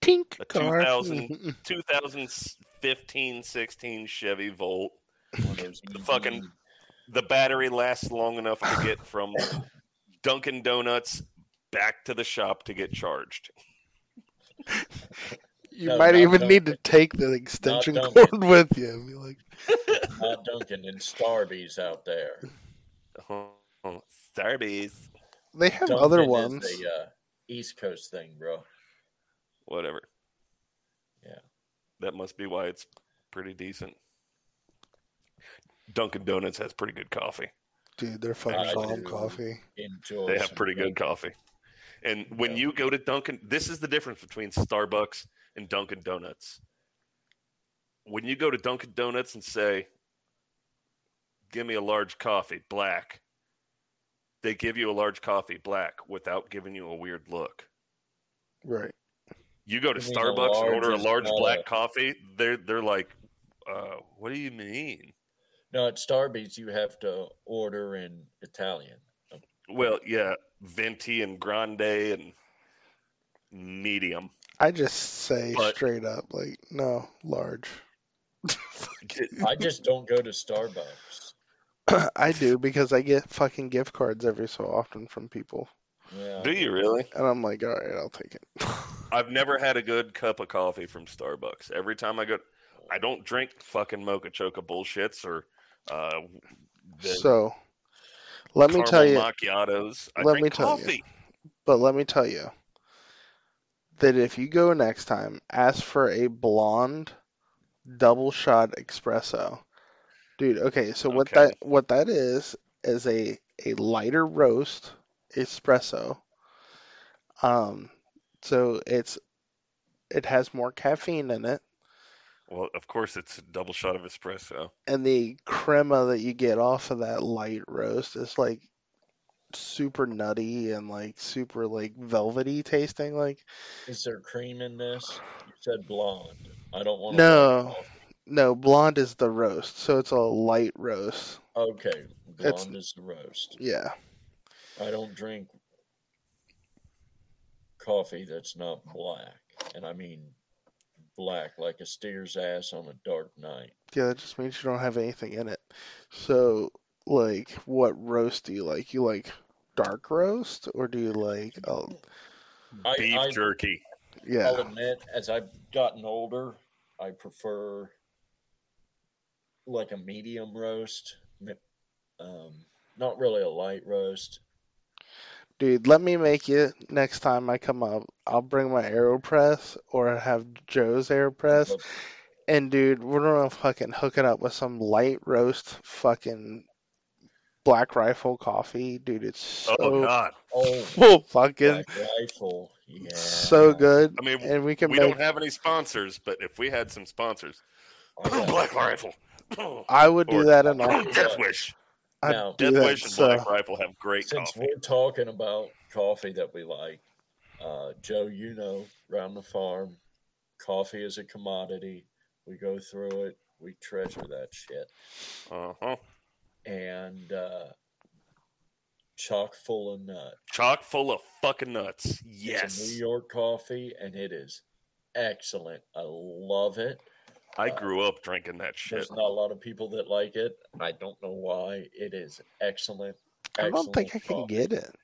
pink A car. 2000 2015 16 Chevy Volt. One of those The fucking- The battery lasts long enough to get from Dunkin' Donuts back to the shop to get charged. you No, might not even need to take the extension cord with you. Be like, Not Dunkin' and Starbies out there. Oh, Starbies. they have Dunkin' other is ones. a uh, East Coast thing, bro. Whatever. Yeah. That must be why it's pretty decent. Dunkin' Donuts has pretty good coffee. Dude, they're fucking I bomb coffee. Enjoy. They have pretty good coffee. And when Yeah. you go to Dunkin', this is the difference between Starbucks and Dunkin' Donuts. When you go to Dunkin' Donuts and say, "Give me a large coffee, black," they give you a large coffee, black, without giving you a weird look. Right. You go to You mean a Starbucks and order a large not black coffee, they're they're like, uh, "What do you mean?" No, at Starbies you have to order in Italian. Well, yeah, venti and grande and medium. I just say But- straight up, like, no, large. I just don't go to Starbucks. I do because I get fucking gift cards every so often from people. Yeah. Do you really? And I'm like, all right, I'll take it. I've never had a good cup of coffee from Starbucks. Every time I go, I don't drink fucking mocha choca bullshits or uh, the so, let me tell you, macchiatos. I let me tell you. but let me tell you that if you go next time, ask for a blonde double shot espresso. Dude, okay, so what that what that is is a a lighter roast espresso. Um so it's it has more caffeine in it Well, of course, it's a double shot of espresso. and the crema that you get off of that light roast is like super nutty and like super like velvety tasting like Is there cream in this? You said blonde. I don't want No. no blonde is the roast so it's a light roast Okay, It's- blonde is the roast. yeah I don't drink coffee that's not black, and I mean black like a steer's ass on a dark night. yeah that just means you don't have anything in it so like what roast do you like you like dark roast or do you like oh I, Beef I, jerky. yeah I'll admit, as I've gotten older, I prefer like a medium roast. Um, not really a light roast. Dude, let me make it next time I come up. I'll bring my AeroPress or have Joe's AeroPress. And dude, we're gonna fucking hook it up with some light roast fucking Black Rifle coffee. Dude, it's oh, so Oh God! oh, fucking Black Rifle, yeah, so good. I mean, and we can we make don't have any sponsors, but if we had some sponsors, oh, got- Black Rifle, I would do that in all Death Wish, I'd Now- do Death that. Wish, and So Black Rifle have great Since coffee. we're talking about coffee that we like, uh, Joe, you know, round the farm, coffee is a commodity. We go through it. We treasure that shit. Uh huh. And uh, chock full of nuts. Chock full of fucking nuts. It's a Yes. New York coffee, and it is excellent. I love it. I grew up drinking that shit. There's not a lot of people that like it. I don't know why. It is excellent. I don't think I can coffee. get it.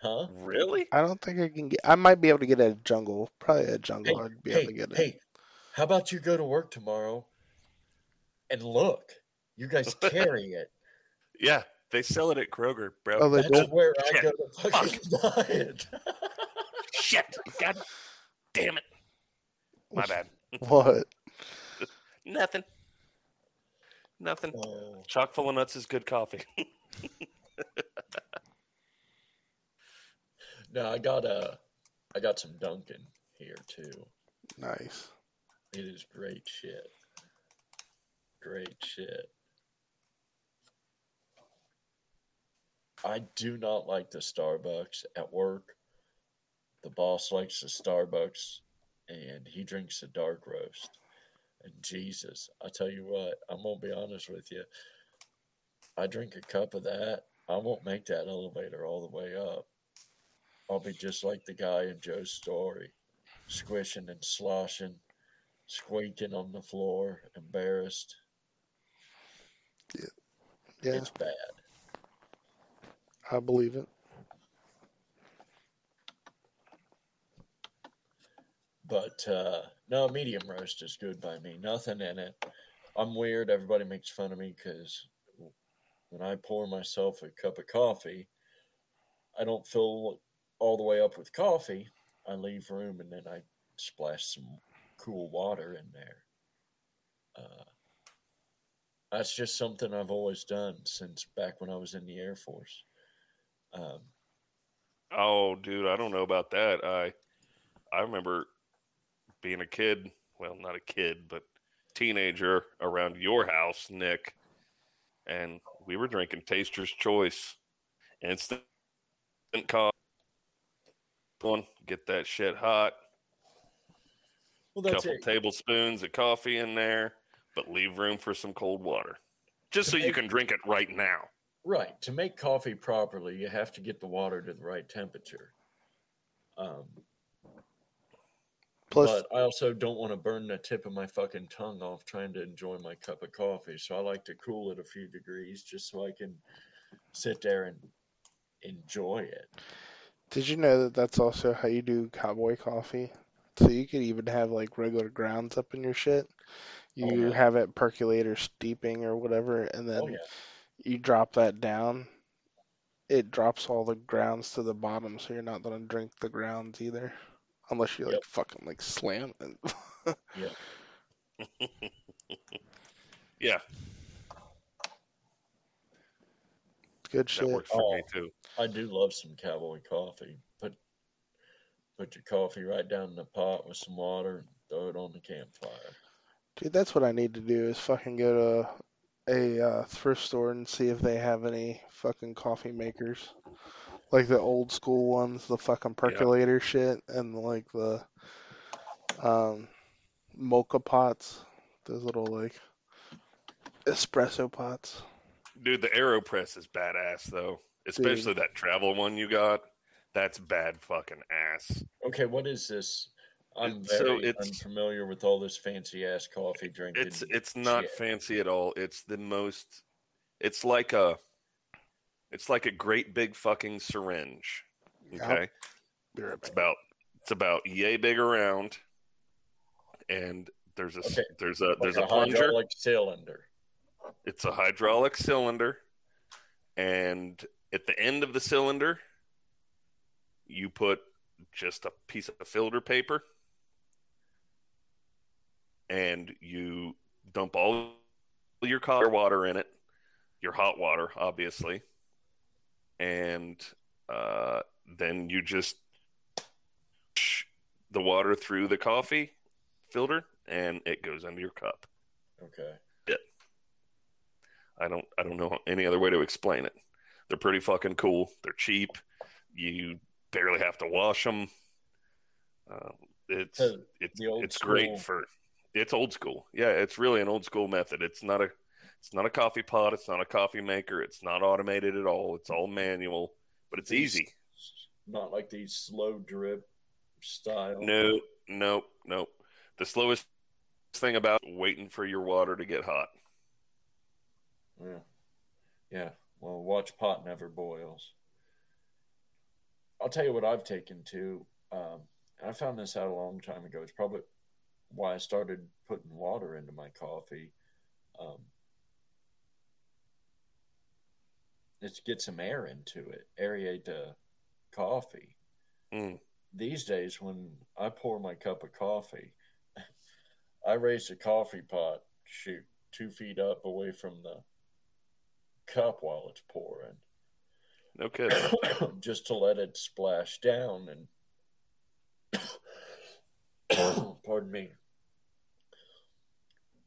Huh? Really? I don't think I can get. I might be able to get it at a Jungle. Probably at Hey, Jungle. I'd be hey, able to get it. hey, how about you go to work tomorrow and look? You guys carry it. Yeah, they sell it at Kroger, bro. Oh, they That's do? where I go to fucking buy it. Shit! God damn it! My bad. What? Nothing. Nothing. Oh, Chock full of nuts is good coffee. no, I got uh, I got some Dunkin' here too. Nice. It is great shit. Great shit. I do not like the Starbucks at work. The boss likes the Starbucks and he drinks the dark roast. And Jesus, I tell you what, I'm going to be honest with you. I drink a cup of that, I won't make that elevator all the way up. I'll be just like the guy in Joe's story, squishing and sloshing, squeaking on the floor, embarrassed. Yeah, It's bad. I believe it. But uh, no, medium roast is good by me. Nothing in it. I'm weird. Everybody makes fun of me because when I pour myself a cup of coffee, I don't fill all the way up with coffee. I leave room and then I splash some cool water in there. Uh, that's just something I've always done since back when I was in the Air Force. Um, Oh, dude, I don't know about that. I I remember being a kid, well, not a kid, but teenager around your house, Nick, and we were drinking Taster's Choice, instant coffee. One, get that shit hot. well, that's couple it. tablespoons of coffee in there, but leave room for some cold water, just so you can drink it right now. Right. To make coffee properly, you have to get the water to the right temperature. Um, Plus, but I also don't want to burn the tip of my fucking tongue off trying to enjoy my cup of coffee. So I like to cool it a few degrees just so I can sit there and enjoy it. did you know that that's also how you do cowboy coffee? So you could even have like regular grounds up in your shit. Oh, You yeah. have it percolate or steeping or whatever, and then Oh, yeah. you drop that down. It drops all the grounds to the bottom, so you're not gonna drink the grounds either, unless you like Yep. fucking like slam it. Yeah, Good that shit. works for Oh. me too. I do love some cowboy coffee. Put put your coffee right down in the pot with some water and throw it on the campfire. Dude, that's what I need to do is fucking go to a uh, thrift store and see if they have any fucking coffee makers. Like the old school ones, the fucking percolator shit, and like the um, moka pots, those little like espresso pots. Dude, the AeroPress is badass though, especially that travel one you got. That's bad fucking ass. Okay, what is this? I'm So very it's- unfamiliar with all this fancy ass coffee drinking. It's it's not shit. fancy at all. It's the most. It's like a. It's like a great big fucking syringe. Okay, Be right it's about it's about yay big around, and there's a Okay. there's a Like there's a a plunger. hydraulic cylinder. It's a hydraulic cylinder, and at the end of the cylinder, you put just a piece of filter paper, and you dump all your cold water in it, your hot water, obviously, and uh, then you just the water through the coffee filter, and it goes into your cup. Okay. Yeah. I don't I don't know any other way to explain it. They're pretty fucking cool. They're cheap. You barely have to wash them. Uh, it's it's it's school- great for it's old school. Yeah, it's really an old school method. It's not a it's not a coffee pot. It's not a coffee maker. It's not automated at all. It's all manual, but it's easy. Not like these slow drip style. No, no, no. The slowest thing about waiting for your water to get hot. Yeah. Yeah. Well, watch pot never boils. I'll tell you what I've taken to. Um, I found this out a long time ago. It's probably why I started putting water into my coffee. Um, is to get some air into it, aerate the coffee. Mm. These days, when I pour my cup of coffee, I raise the coffee pot, shoot, two feet up away from the cup while it's pouring, No kidding. just to let it splash down and, pardon me,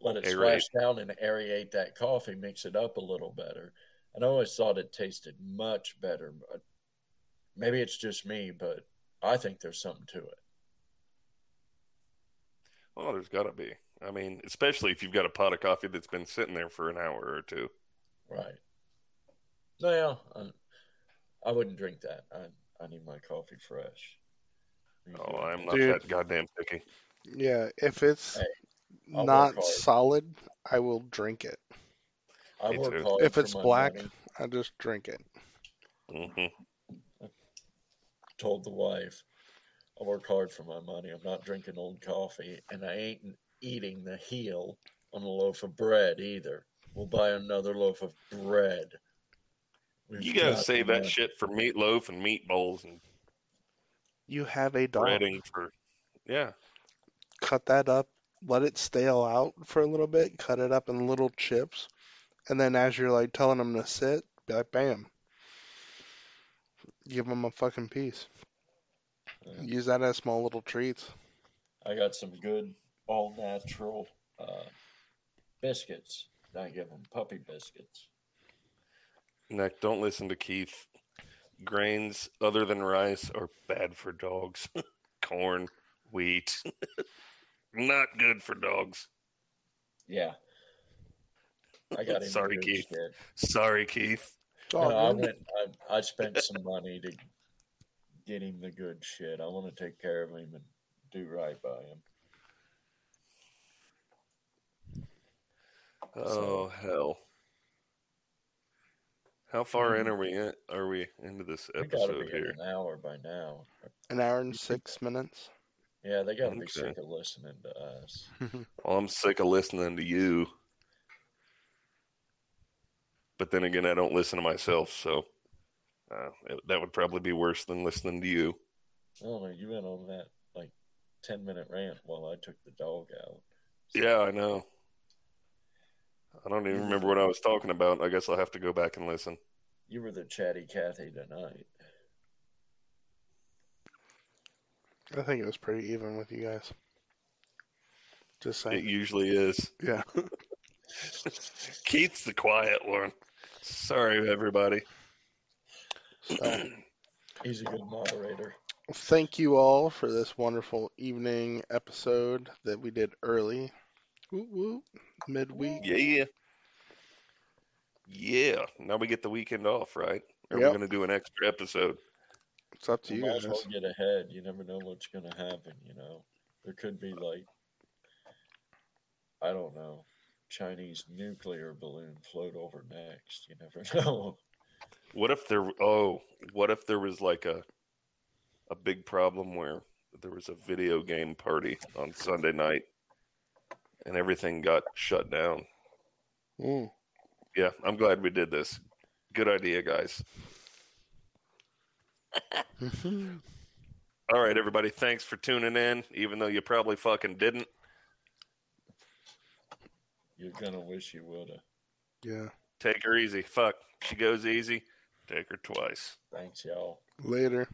let it Aerate. splash down and aerate that coffee, mix it up a little better. And I always thought it tasted much better. But maybe it's just me, but I think there's something to it. Oh, there's got to be. I mean, especially if you've got a pot of coffee that's been sitting there for an hour or two. Right. No, yeah, I, I wouldn't drink that. I I need my coffee fresh. Oh, I'm not Dude. that goddamn picky. Yeah, if it's Hey, not solid, I will drink it. I work hard If for it's my black, money. I just drink it. hmm told the wife, I work hard for my money. I'm not drinking old coffee, and I ain't eating the heel on a loaf of bread either. We'll buy another loaf of bread. We've You gotta got save that money. shit for meatloaf and meatballs and You have a dog. breading for. Yeah. Cut that up, let it stale out for a little bit, cut it up in little chips, and then as you're like telling them to sit, be like, bam. Give them a fucking piece. Yeah. Use that as small little treats. I got some good all natural uh, biscuits. I give them puppy biscuits. Nick, don't listen to Keith. Grains other than rice are bad for dogs. Corn, wheat, not good for dogs. Yeah. I got him Sorry, Keith. shit. Sorry, Keith. Oh, No, I went. I, I spent some money to get him the good shit. I want to take care of him and do right by him. Oh hell! How far in are we? In, are we into this We got to episode be here? an hour by now. An hour and six minutes. Yeah, they got to be sick of listening to us. Well, I'm sick of listening to you. But then again, I don't listen to myself, so uh, that would probably be worse than listening to you. Oh, don't. You went on that like ten minute rant while I took the dog out. Yeah, I know. I don't even remember what I was talking about. I guess I'll have to go back and listen. You were the chatty Cathy tonight. I think it was pretty even with you guys. Just saying. It usually is. Yeah. Keith's the quiet one. Sorry, everybody. So, He's a good moderator. thank you all for this wonderful evening episode that we did early. Woo woo. Midweek. Yeah. Yeah. Now we get the weekend off, right? Or we're Yep. going to do an extra episode. It's up to You you might as well get ahead. You never know what's going to happen. You know, there could be like, I don't know, Chinese nuclear balloon float over next. You never know. What if there? Oh, what if there was like a a big problem where there was a video game party on Sunday night, and everything got shut down? Mm. Yeah, I'm glad we did this. Good idea, guys. All right, everybody. Thanks for tuning in, even though you probably fucking didn't. You're gonna wish you would have. yeah. Take her easy. Fuck. She goes easy. Take her twice. Thanks, y'all. Later.